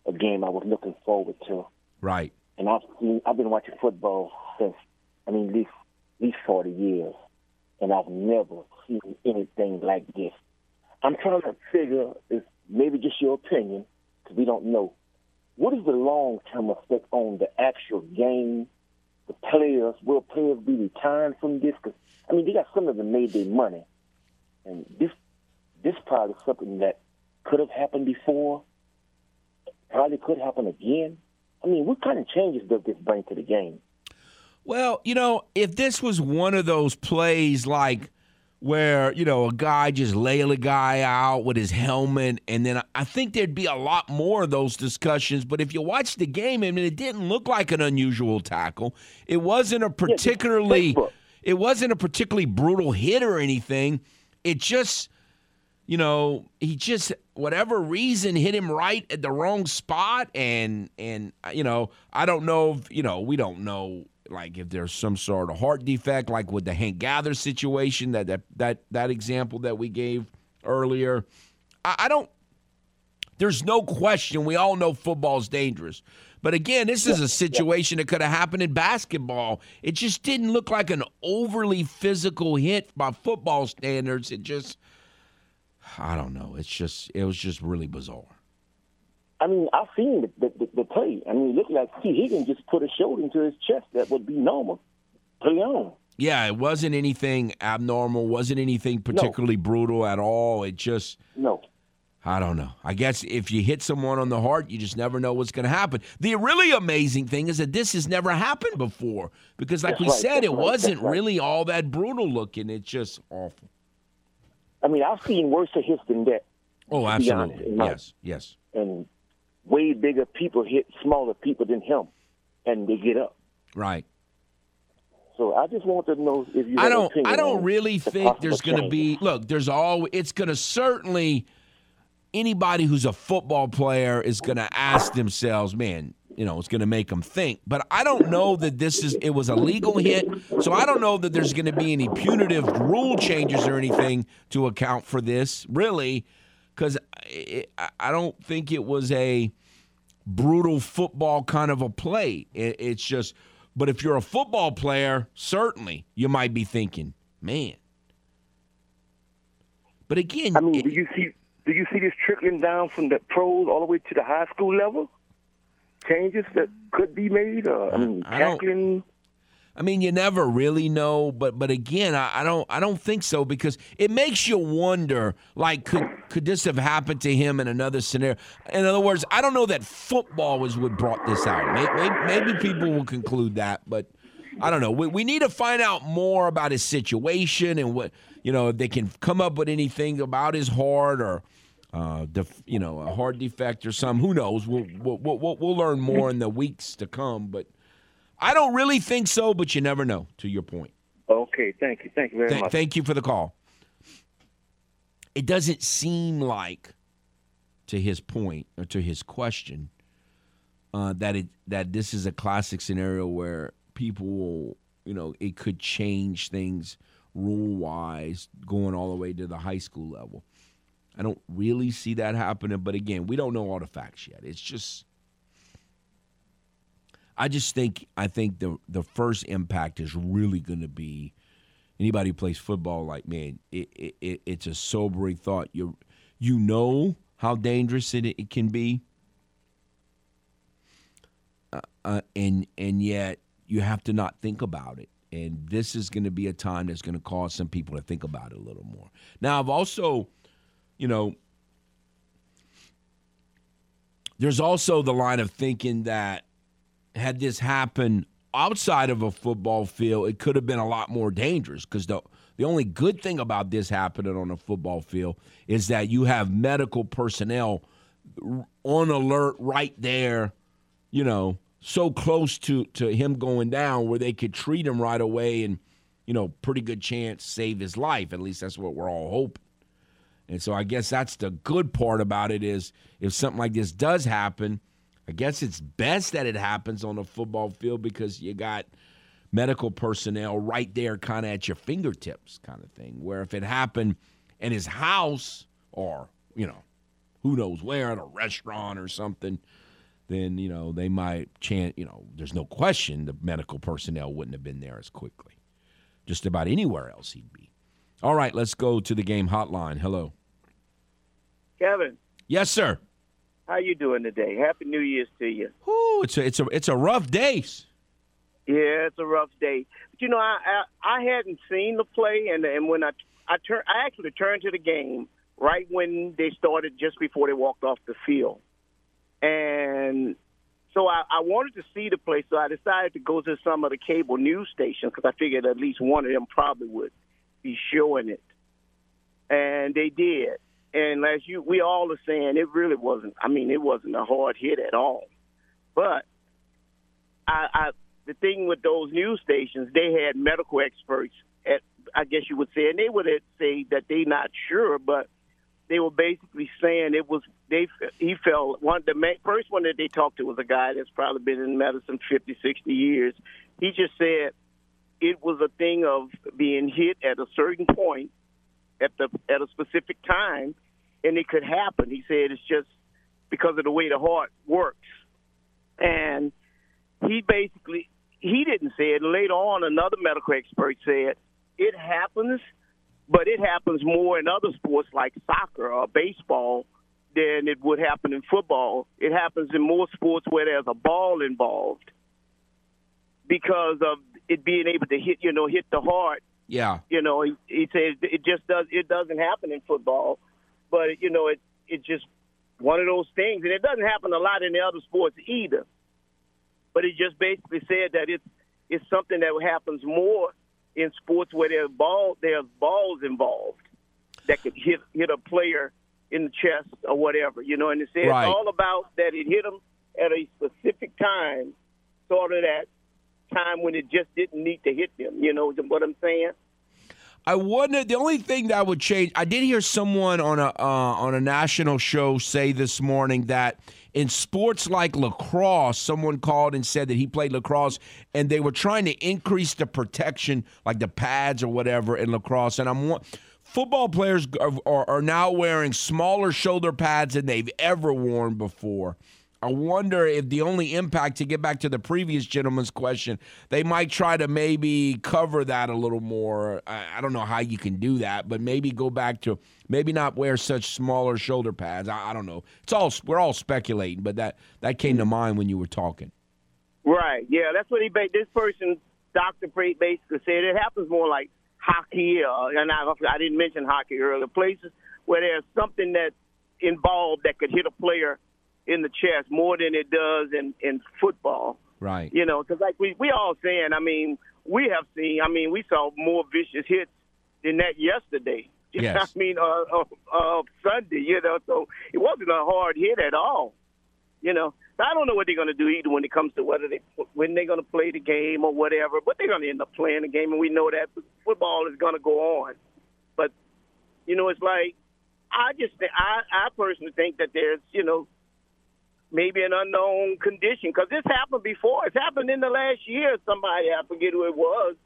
a game I was looking forward to. Right. And I've seen, I've been watching football since, I mean, at least, at least 40 years, and I've never seen anything like this. I'm trying to figure, is maybe just your opinion, because we don't know. What is the long term effect on the actual game? The players, will players be retiring from this? Cause, I mean, they got some of them made their money, and this this probably something that could have happened before, probably could happen again. I mean, what kind of changes does this bring to the game? Well, you know, if this was one of those plays like where, you know, a guy just laid a guy out with his helmet, and then I think there'd be a lot more of those discussions. But if you watch the game, I mean, it didn't look like an unusual tackle. It wasn't a particularly it wasn't a particularly brutal hit or anything. It just you know, he just whatever reason hit him right at the wrong spot and and uh, you know, I don't know if, you know, we don't know like if there's some sort of heart defect like with the Hank Gathers situation that that that, that example that we gave earlier. I, I don't there's no question we all know football's dangerous. But again, this is a situation that could have happened in basketball. It just didn't look like an overly physical hit by football standards. It just I don't know. It's just it was just really bizarre. I mean, I've seen the, the, the, the play. I mean, it looked like Tee Higgins just put a shoulder into his chest that would be normal. Play on. Yeah, it wasn't anything abnormal. wasn't anything particularly no. brutal at all. It just no. I don't know. I guess if you hit someone on the heart, you just never know what's going to happen. The really amazing thing is that this has never happened before because, like That's we right. said, That's it right. wasn't That's right. really all that brutal looking. It's just awful. I mean, I've seen worse hits than that. Oh, be honest, absolutely. Yes, yes. And way bigger people hit smaller people than him, and they get up. Right. So I just want to know if you. I don't. I don't really the think there's going to be. Look, there's all. It's going to certainly. Anybody who's a football player is going to ask themselves, man. You know, it's going to make them think. But I don't know that this is. It was a legal hit, so I don't know that there's going to be any punitive rule changes or anything to account for this. Really, because I, I don't think it was a brutal football kind of a play. It, it's just, but if you're a football player, certainly you might be thinking, man. But again, I mean, do you see? do you see this trickling down from the pros all the way to the high school level? Changes that could be made. Uh, I mean, I tackling. I mean, you never really know, but but again, I, I don't I don't think so because it makes you wonder. Like, could could this have happened to him in another scenario? In other words, I don't know that football was what brought this out. Maybe, maybe people will conclude that, but I don't know. We, we need to find out more about his situation and what you know if they can come up with anything about his heart or. Uh, def, you know, a heart defect or some. Who knows? We'll, we'll we'll we'll learn more in the weeks to come. But I don't really think so, but you never know. To your point. Okay, thank you, thank you very Th- much. thank you for the call. It doesn't seem like, to his point or to his question, uh, that it that this is a classic scenario where people will, you know, it could change things rule wise going all the way to the high school level. I don't really see that happening, but again, we don't know all the facts yet. It's just I just think I think the the first impact is really going to be anybody who plays football. Like man, it, it, it it's a sobering thought. You you know how dangerous it, it can be, uh, uh, and and yet you have to not think about it. And this is going to be a time that's going to cause some people to think about it a little more. Now, I've also, you know, there's also the line of thinking that had this happened outside of a football field, it could have been a lot more dangerous because the the only good thing about this happening on a football field is that you have medical personnel on alert right there, you know, so close to to him going down where they could treat him right away and you know, pretty good chance save his life. At least that's what we're all hoping. And so I guess that's the good part about it is if something like this does happen, I guess it's best that it happens on a football field because you got medical personnel right there kind of at your fingertips kind of thing. Where if it happened in his house or, you know, who knows where, at a restaurant or something, then, you know, they might chant, you know, there's no question the medical personnel wouldn't have been there as quickly. Just about anywhere else he'd be. All right, let's go to the game hotline. Hello. Kevin, Yes, sir. how you doing today? Happy New Year's to you. Ooh, it's a it's a it's a rough day. Yeah, it's a rough day. But you know, I I, I hadn't seen the play, and and when I I turn I actually turned to the game right when they started, just before they walked off the field, and so I, I wanted to see the play. So I decided to go to some of the cable news stations because I figured at least one of them probably would be showing it, and they did. And as you, we all are saying, it really wasn't. I mean, it wasn't a hard hit at all. But I, I the thing with those news stations, they had medical experts at, I guess you would say, and they would say that they not sure, but they were basically saying it was they. He felt one the main, first one that they talked to was a guy that's probably been in medicine 50, 60 years. He just said it was a thing of being hit at a certain point at the at a specific time, and it could happen. He said it's just because of the way the heart works, and he basically he didn't say it. Later on, another medical expert said it happens, but it happens more in other sports like soccer or baseball than it would happen in football. It happens in more sports where there's a ball involved because of it being able to hit, you know, hit the heart. Yeah. You know, he, he says it just does. It doesn't happen in football, but you know, it it just one of those things, and it doesn't happen a lot in the other sports either. But he just basically said that it's it's something that happens more in sports where there's ball there's balls involved that could hit hit a player in the chest or whatever, you know. And it says Right. all about that it hit him at a specific time, sort of that time when it just didn't need to hit them. You know what I'm saying? I wonder. The only thing that would change. I did hear someone on a uh, on a national show say this morning that in sports like lacrosse, someone called and said that he played lacrosse, and they were trying to increase the protection, like the pads or whatever, in lacrosse. And I'm football players are, are, are now wearing smaller shoulder pads than they've ever worn before. I wonder if the only impact to get back to the previous gentleman's question, they might try to maybe cover that a little more. I, I don't know how you can do that, but maybe go back to maybe not wear such smaller shoulder pads. I, I don't know. It's all we're all speculating, but that that came to mind when you were talking. Right. Yeah, that's what he. This person, Doctor Prate, basically said it happens more like hockey, uh, and I, I didn't mention hockey earlier. Places where there's something that involved that could hit a player in the chest more than it does in in football. Right. You know, because like we we all saying, I mean, we have seen. I mean, we saw more vicious hits than that yesterday. Yes. I mean, uh, uh, uh, Sunday. You know, so it wasn't a hard hit at all. You know, I don't know what they're going to do either when it comes to whether they when they're going to play the game or whatever. But they're going to end up playing the game, and we know that football is going to go on. But you know, it's like I just I I personally think that there's you know maybe an unknown condition because this happened before. It's happened in the last year. Somebody I forget who it was,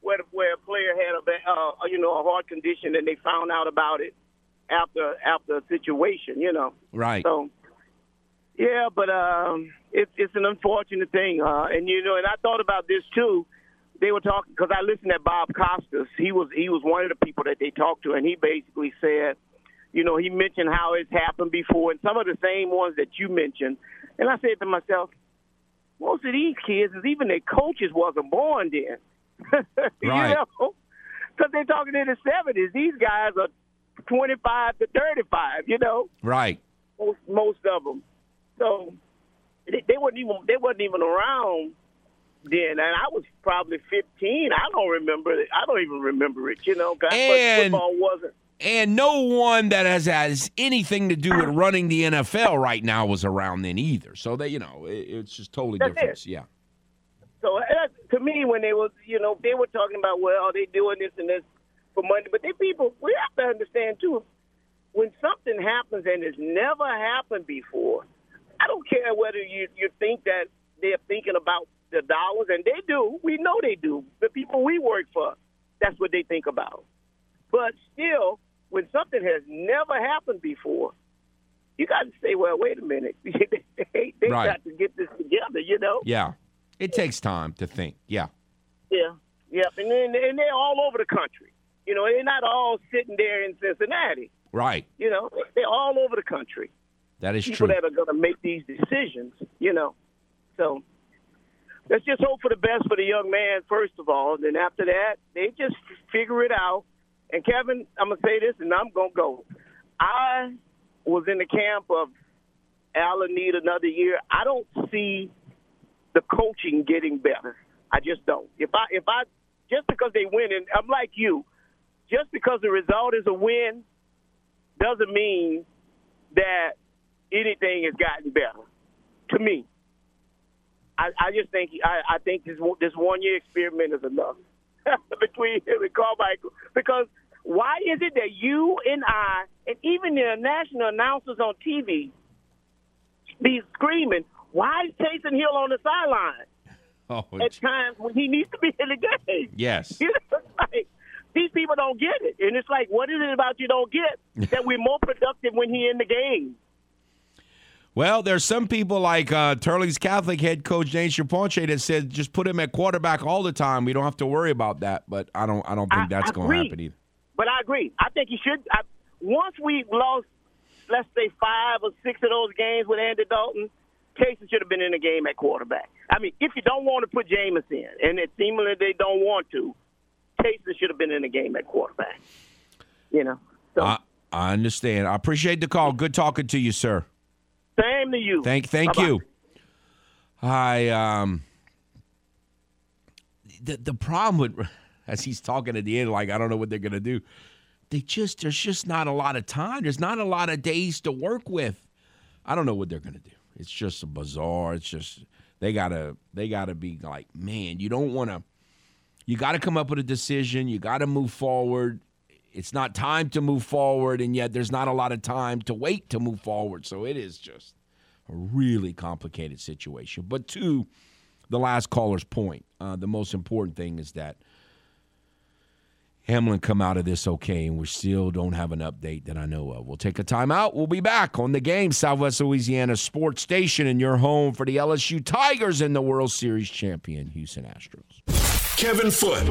where where a player had a uh, you know a heart condition and they found out about it after after a situation. You know. Right. So, yeah, but um, it's it's an unfortunate thing, uh, and you know, and I thought about this too. They were talking because I listened to Bob Costas. He was he was one of the people that they talked to, and he basically said, you know, he mentioned how it's happened before, and some of the same ones that you mentioned. And I said to myself, most of these kids, is even their coaches wasn't born then. Right. you know, because they're talking in the seventies. These guys are twenty-five to thirty-five. You know Right. most most of them. So they, they weren't even they wasn't even around then, and I was probably fifteen. I don't remember it. I don't even remember it. You know, 'cause- And- football wasn't. And no one that has has anything to do with running the NFL right now was around then either. So they, you know, it, it's just totally That's different. it. Yeah. So uh, to me, when they were, you know, they were talking about, well, they doing this and this for money, but they people, we have to understand too, when something happens and it's never happened before, I don't care whether you you think that they're thinking about the dollars, and they do. We know they do. The people we work for, that's what they think about. But still, when something has never happened before, you got to say, well, wait a minute, they, they Right. got to get this together, you know. Yeah. It takes time to think. Yeah. Yeah, Yeah. and then and they're all over the country. You know, they're not all sitting there in Cincinnati. Right. You know, they're all over the country. That is People true. that are going to make these decisions. You know, so let's just hope for the best for the young man first of all. And then after that, they just figure it out. And Kevin, I'm gonna say this, and I'm gonna go. I was in the camp of Allen need another year. I don't see the coaching getting better. I just don't. If I if I just because they win, and I'm like you, just because the result is a win doesn't mean that anything has gotten better. To me, I, I just think I, I think this this one year experiment is enough between him and Carmichael. Because why is it that you and I, and even the national announcers on TV, be screaming, "Why is Taysom Hill on the sideline?" Oh, at times when he needs to be in the game. yes. You know, like, these people don't get it, and it's like, what is it about you don't get that we're more productive when he in the game? Well, there's some people like uh, Teurlings Catholic head coach James Ponche that said just put him at quarterback all the time. We don't have to worry about that. But I don't. I don't think I- that's going to happen either. But I agree. I think he should. I, once we lost, let's say five or six of those games with Andy Dalton, Casey should have been in the game at quarterback. I mean, if you don't want to put Jameis in, and it seemingly they don't want to, Casey should have been in the game at quarterback. You know. So I, I understand. I appreciate the call. Good talking to you, sir. Same to you. Thank, thank Bye-bye. you. I um. The the problem with as he's talking at the end, like I don't know what they're gonna do. They just there's just not a lot of time. There's not a lot of days to work with. I don't know what they're gonna do. It's just a bizarre. It's just they gotta they gotta be like, man, you don't want to. You got to come up with a decision. You got to move forward. It's not time to move forward, and yet there's not a lot of time to wait to move forward. So it is just a really complicated situation. But to the last caller's point, uh, the most important thing is that Hamlin come out of this okay, and we still don't have an update that I know of. We'll take a timeout. We'll be back on the game, Southwest Louisiana Sports Station, and your home for the LSU Tigers and the World Series champion Houston Astros. Kevin Foote.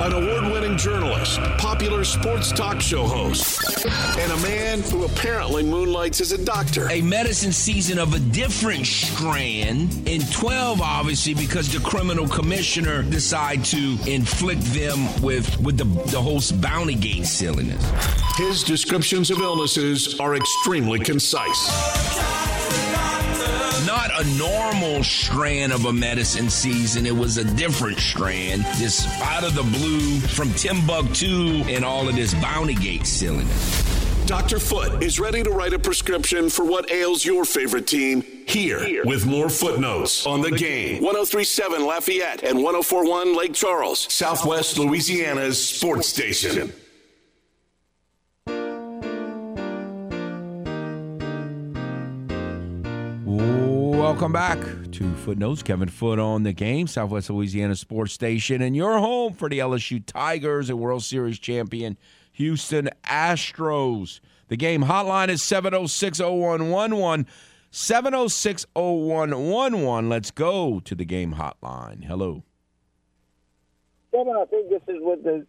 An award winning journalist, popular sports talk show host, and a man who apparently moonlights as a doctor. A medicine season of a different strand in 12, obviously, because the criminal commissioner decided to inflict them with, with the, the whole bounty gate silliness. His descriptions of illnesses are extremely concise not a normal strand of a medicine season. It was a different strand, just out of the blue from Timbuktu and all of this bounty gate silliness. Dr. Foote is ready to write a prescription for what ails your favorite team here, here. with more footnotes on the game. 1037 Lafayette and 1041 Lake Charles, Southwest Louisiana's sports station. Welcome back to Footnotes. Kevin Foote on the game, Southwest Louisiana Sports Station, and your home for the LSU Tigers and World Series champion Houston Astros. The game hotline is 706 0111. 706 0111. Let's go to the game hotline. Hello. Kevin, I think this is what the,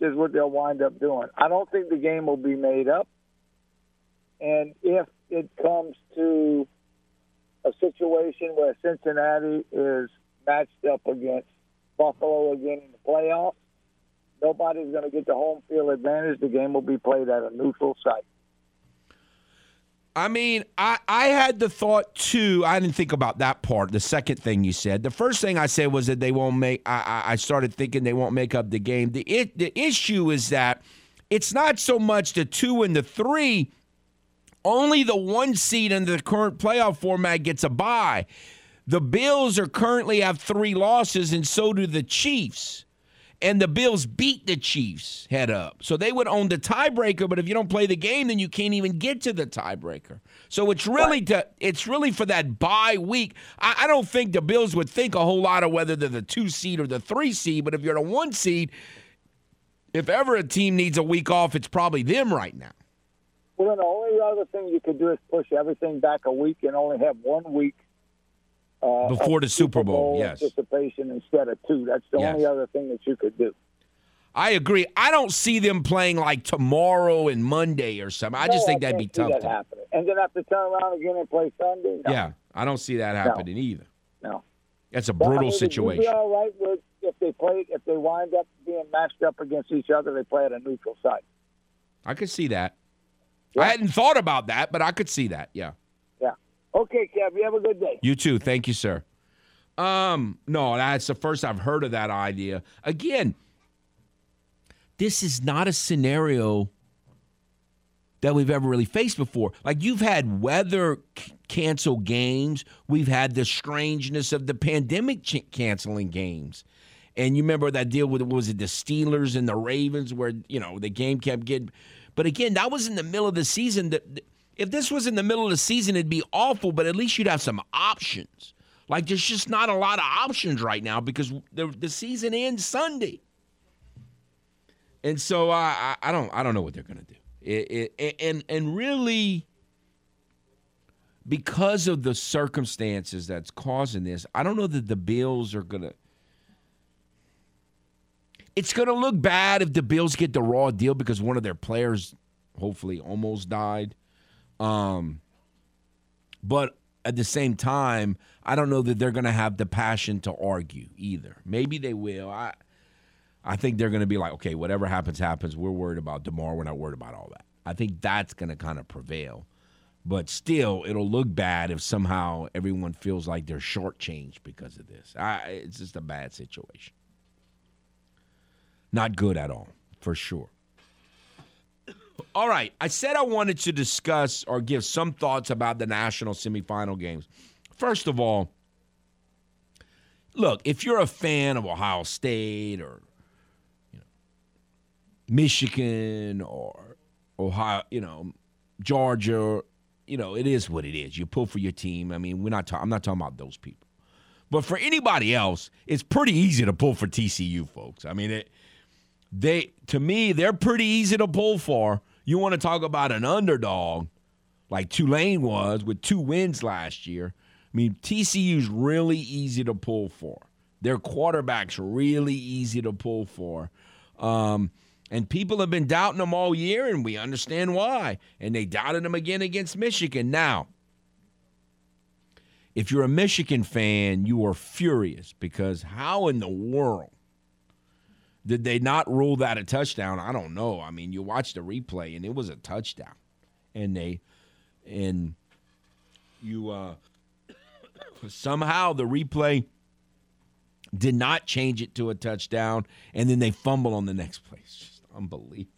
this is what they'll wind up doing. I don't think the game will be made up. And if it comes to a situation where Cincinnati is matched up against Buffalo again in the playoffs. Nobody's going to get the home field advantage. The game will be played at a neutral site. I mean, I, I had the thought too. I didn't think about that part. The second thing you said. The first thing I said was that they won't make. I, I started thinking they won't make up the game. The it, the issue is that it's not so much the two and the three only the one seed in the current playoff format gets a bye. The Bills are currently have three losses, and so do the Chiefs. And the Bills beat the Chiefs head up. So they would own the tiebreaker, but if you don't play the game, then you can't even get to the tiebreaker. So it's really to it's really for that bye week. I, I don't think the Bills would think a whole lot of whether they're the two seed or the three seed, but if you're the one seed, if ever a team needs a week off, it's probably them right now. Well, then the only other thing you could do is push everything back a week and only have one week uh, before the Super Bowl, Bowl yes. anticipation instead of two. That's the yes. only other thing that you could do. I agree. I don't see them playing like tomorrow and Monday or something. I just think I that'd be tough. That to... happening. And then have to turn around again and play Sunday. No. Yeah, I don't see that happening no. either. No, that's a brutal I mean, situation. Be all right with if they play if they wind up being matched up against each other. They play at a neutral site. I could see that. Yeah. I hadn't thought about that, but I could see that. Yeah. Yeah. Okay, Kev. You have a good day. You too. Thank you, sir. Um, no, that's the first I've heard of that idea. Again, this is not a scenario that we've ever really faced before. Like you've had weather c- cancel games, we've had the strangeness of the pandemic ch- canceling games. And you remember that deal with was it the Steelers and the Ravens where, you know, the game kept getting but again, that was in the middle of the season. That if this was in the middle of the season, it'd be awful. But at least you'd have some options. Like there's just not a lot of options right now because the the season ends Sunday. And so I I, don't I don't know what they're gonna do. It, it, and and really because of the circumstances that's causing this, I don't know that the Bills are gonna it's going to look bad if the Bills get the raw deal because one of their players hopefully almost died. Um, but at the same time, I don't know that they're going to have the passion to argue either. Maybe they will. I I think they're going to be like, okay, whatever happens, happens. We're worried about tomorrow. We're not worried about all that. I think that's going to kind of prevail. But still, it'll look bad if somehow everyone feels like they're shortchanged because of this. I, it's just a bad situation. Not good at all, for sure. All right. I said I wanted to discuss or give some thoughts about the national semifinal games. First of all, look, if you're a fan of Ohio State or you know, Michigan or Ohio, you know, Georgia, you know, it is what it is. You pull for your team. I mean, we're not. Ta- I'm not talking about those people. But for anybody else, it's pretty easy to pull for TCU, folks. I mean, it, they to me they're pretty easy to pull for. You want to talk about an underdog like Tulane was with two wins last year. I mean, TCU's really easy to pull for. Their quarterback's really easy to pull for. Um, and people have been doubting them all year, and we understand why. And they doubted them again against Michigan. Now, if you're a Michigan fan, you are furious because how in the world did they not rule that a touchdown? I don't know. I mean, you watch the replay and it was a touchdown. And they and you uh somehow the replay did not change it to a touchdown and then they fumble on the next play. Just unbelievable.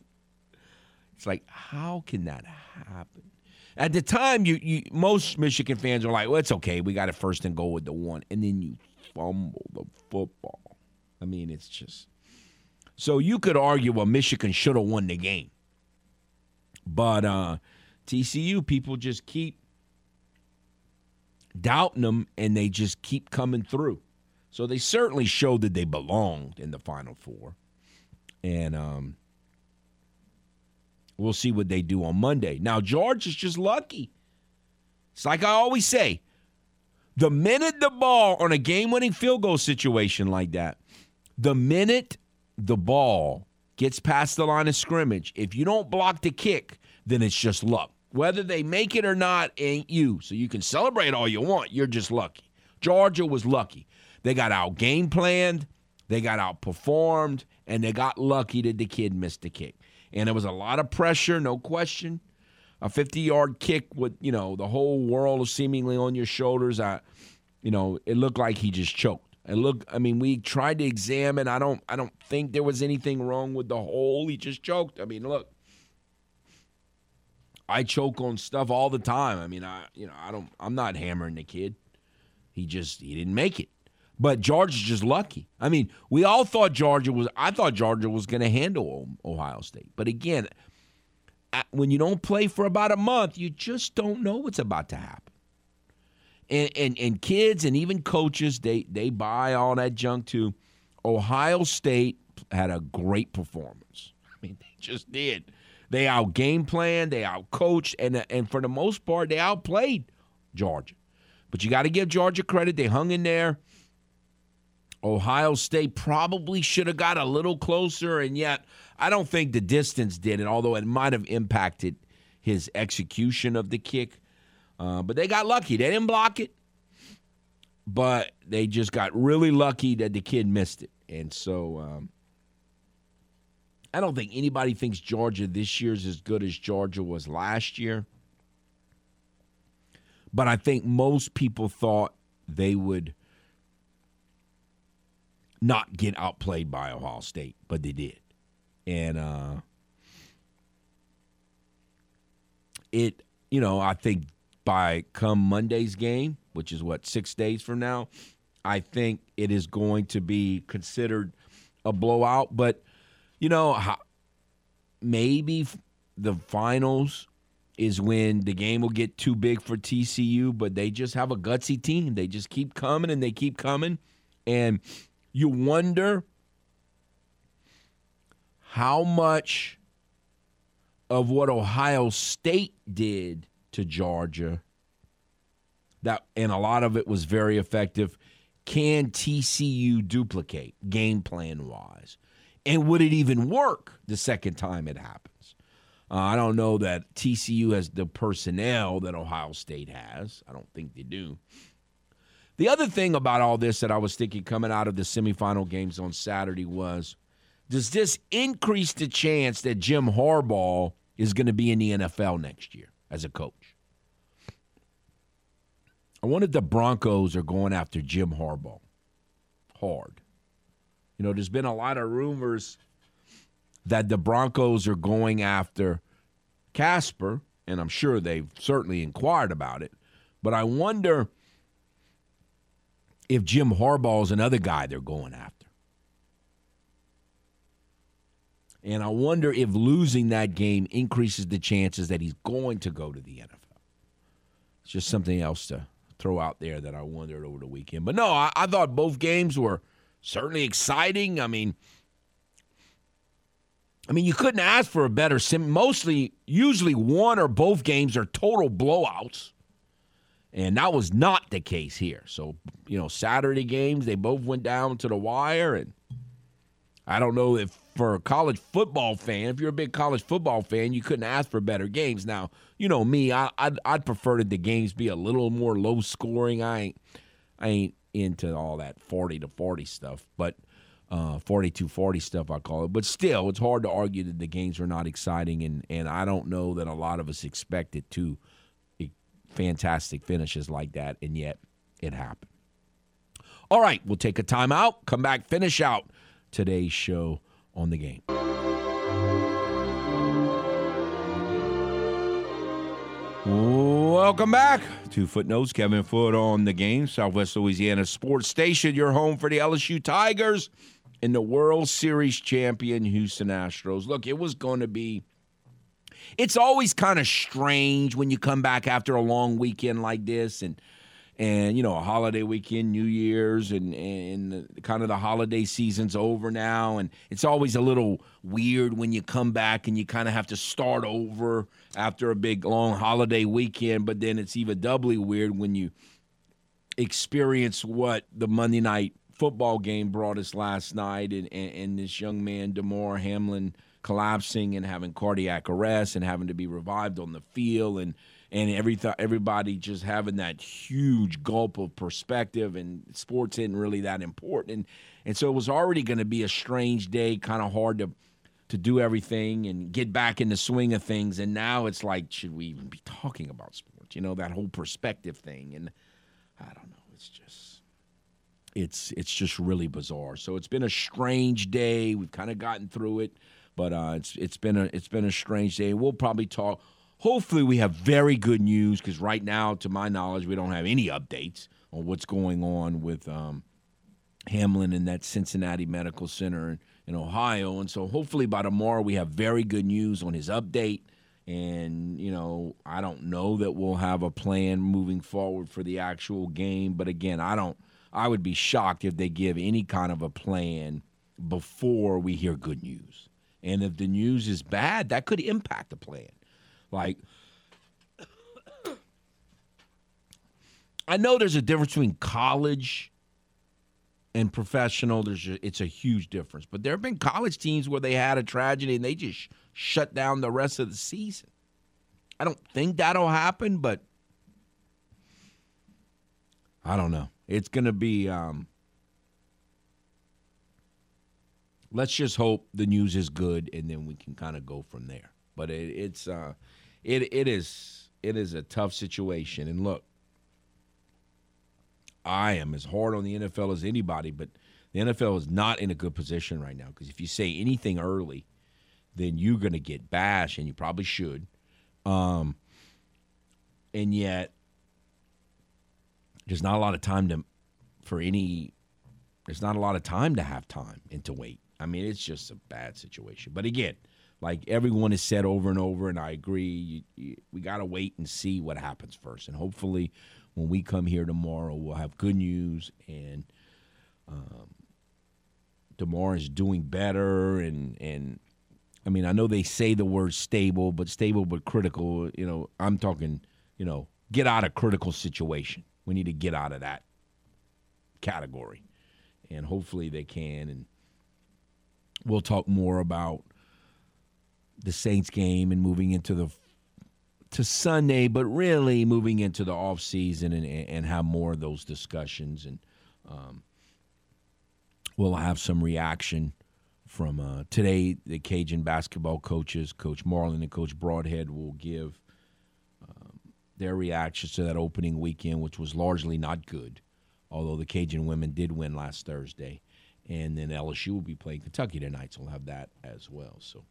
It's like how can that happen? At the time, you, you most Michigan fans are like, "Well, it's okay. We got it first and goal with the one," and then you fumble the football. I mean, it's just so you could argue, well, Michigan should have won the game, but uh, TCU people just keep doubting them, and they just keep coming through. So they certainly showed that they belonged in the Final Four, and um, We'll see what they do on Monday. Now, Georgia's just lucky. It's like I always say the minute the ball on a game winning field goal situation like that, the minute the ball gets past the line of scrimmage, if you don't block the kick, then it's just luck. Whether they make it or not ain't you. So you can celebrate all you want. You're just lucky. Georgia was lucky. They got out game planned, they got outperformed, and they got lucky that the kid missed the kick and there was a lot of pressure, no question. A 50 yard kick with, you know, the whole world seemingly on your shoulders. I, you know, it looked like he just choked. And look, I mean, we tried to examine. I don't, I don't think there was anything wrong with the hole. He just choked. I mean, look, I choke on stuff all the time. I mean, I, you know, I don't, I'm not hammering the kid. He just, he didn't make it. But Georgia's just lucky. I mean, we all thought Georgia was. I thought Georgia was going to handle Ohio State. But again, when you don't play for about a month, you just don't know what's about to happen. And and and kids and even coaches, they they buy all that junk too. Ohio State had a great performance. I mean, they just did. They out game plan, they out coached, and and for the most part, they outplayed Georgia. But you got to give Georgia credit; they hung in there. Ohio State probably should have got a little closer, and yet I don't think the distance did it, although it might have impacted his execution of the kick. Uh, but they got lucky. They didn't block it, but they just got really lucky that the kid missed it. And so um, I don't think anybody thinks Georgia this year is as good as Georgia was last year. But I think most people thought they would not get outplayed by Ohio State, but they did. And uh, it, you know, I think by come Monday's game, which is what, six days from now, I think it is going to be considered a blowout. But, you know, maybe the finals is when the game will get too big for TCU, but they just have a gutsy team. They just keep coming and they keep coming. And you wonder how much of what Ohio State did to Georgia. That and a lot of it was very effective. Can TCU duplicate game plan wise? And would it even work the second time it happens? Uh, I don't know that TCU has the personnel that Ohio State has. I don't think they do. The other thing about all this that I was thinking coming out of the semifinal games on Saturday was does this increase the chance that Jim Harbaugh is going to be in the NFL next year as a coach? I wonder if the Broncos are going after Jim Harbaugh hard. You know, there's been a lot of rumors that the Broncos are going after Casper, and I'm sure they've certainly inquired about it. But I wonder if Jim Harbaugh is another guy they're going after. And I wonder if losing that game increases the chances that he's going to go to the NFL. It's just something else to throw out there that I wondered over the weekend. But no, I, I thought both games were certainly exciting. I mean, I mean, you couldn't ask for a better sim. Mostly, usually one or both games are total blowouts. And that was not the case here. So, you know, Saturday games, they both went down to the wire. And I don't know if for a college football fan, if you're a big college football fan, you couldn't ask for better games. Now, you know me, I, I'd, I'd prefer that the games be a little more low scoring. I ain't, I ain't into all that 40 to 40 stuff, but uh, 42 40 stuff, I call it. But still, it's hard to argue that the games were not exciting. And, and I don't know that a lot of us expected to fantastic finishes like that, and yet it happened. All right, we'll take a timeout, come back, finish out today's show on the game. Welcome back to Footnotes. Kevin Foote on the game, Southwest Louisiana Sports Station, your home for the LSU Tigers and the World Series champion Houston Astros. Look, it was going to be it's always kind of strange when you come back after a long weekend like this and and you know a holiday weekend new year's and and kind of the holiday season's over now and it's always a little weird when you come back and you kind of have to start over after a big long holiday weekend but then it's even doubly weird when you experience what the monday night football game brought us last night and, and, and this young man damar hamlin collapsing and having cardiac arrest and having to be revived on the field and and every everybody just having that huge gulp of perspective and sports isn't really that important. And and so it was already going to be a strange day kind of hard to to do everything and get back in the swing of things. And now it's like should we even be talking about sports? You know that whole perspective thing. And I don't know. It's just it's it's just really bizarre. So it's been a strange day. We've kind of gotten through it but uh, it's it's been a it's been a strange day. We'll probably talk. Hopefully, we have very good news because right now, to my knowledge, we don't have any updates on what's going on with um, Hamlin and that Cincinnati Medical Center. in, in Ohio. And so, hopefully, by tomorrow, we have very good news on his update. And you know, I don't know that we'll have a plan moving forward for the actual game. But again, I don't. I would be shocked if they give any kind of a plan before we hear good news. And if the news is bad, that could impact the plan. Like, I know there's a difference between college and professional. There's it's a huge difference. But there have been college teams where they had a tragedy and they just shut down the rest of the season. I don't think that'll happen, but I don't know. It's going to be um, let's just hope the news is good, and then we can kind of go from there. But it, it's uh, it it is it is a tough situation. And look, I am as hard on the NFL as anybody, but the NFL is not in a good position right now because if you say anything early, then you're going to get bashed, and you probably should. Um, and yet, there's not a lot of time to for any. There's not a lot of time to have time and to wait. I mean, it's just a bad situation. But again, like everyone has said over and over, and I agree, you, you, we got to wait and see what happens first. And hopefully, when we come here tomorrow, we'll have good news and um, Damar is doing better. And, and I mean, I know they say the word stable, but stable but critical. You know, I'm talking, you know, get out of critical situation. We need to get out of that category. And hopefully they can. And, we'll talk more about the Saints game and moving into the to Sunday, but really moving into the off season and, and have more of those discussions. And um, we'll have some reaction from uh, today. The Cajun basketball coaches, Coach Marlin and Coach Brodhead, will give um, their reactions to that opening weekend, which was largely not good. Although the Cajun women did win last Thursday and then LSU will be playing Kentucky tonight, so we'll have that as well. So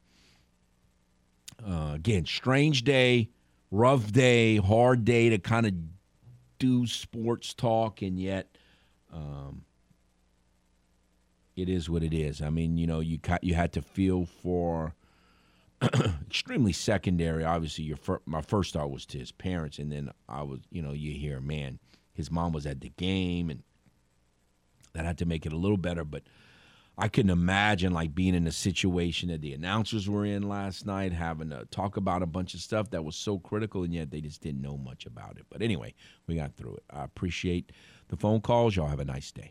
uh, again, strange day, rough day, hard day to kind of do sports talk, and yet um, it is what it is. I mean, you know, you ca- you had to feel for extremely secondary. Obviously, your fir- my first thought was to his parents, and then I was, you know, you hear, man, his mom was at the game, and that had to make it a little better. But I couldn't imagine like being in a situation that the announcers were in last night, having to talk about a bunch of stuff that was so critical, and yet they just didn't know much about it. But anyway, we got through it. I appreciate the phone calls. Y'all have a nice day.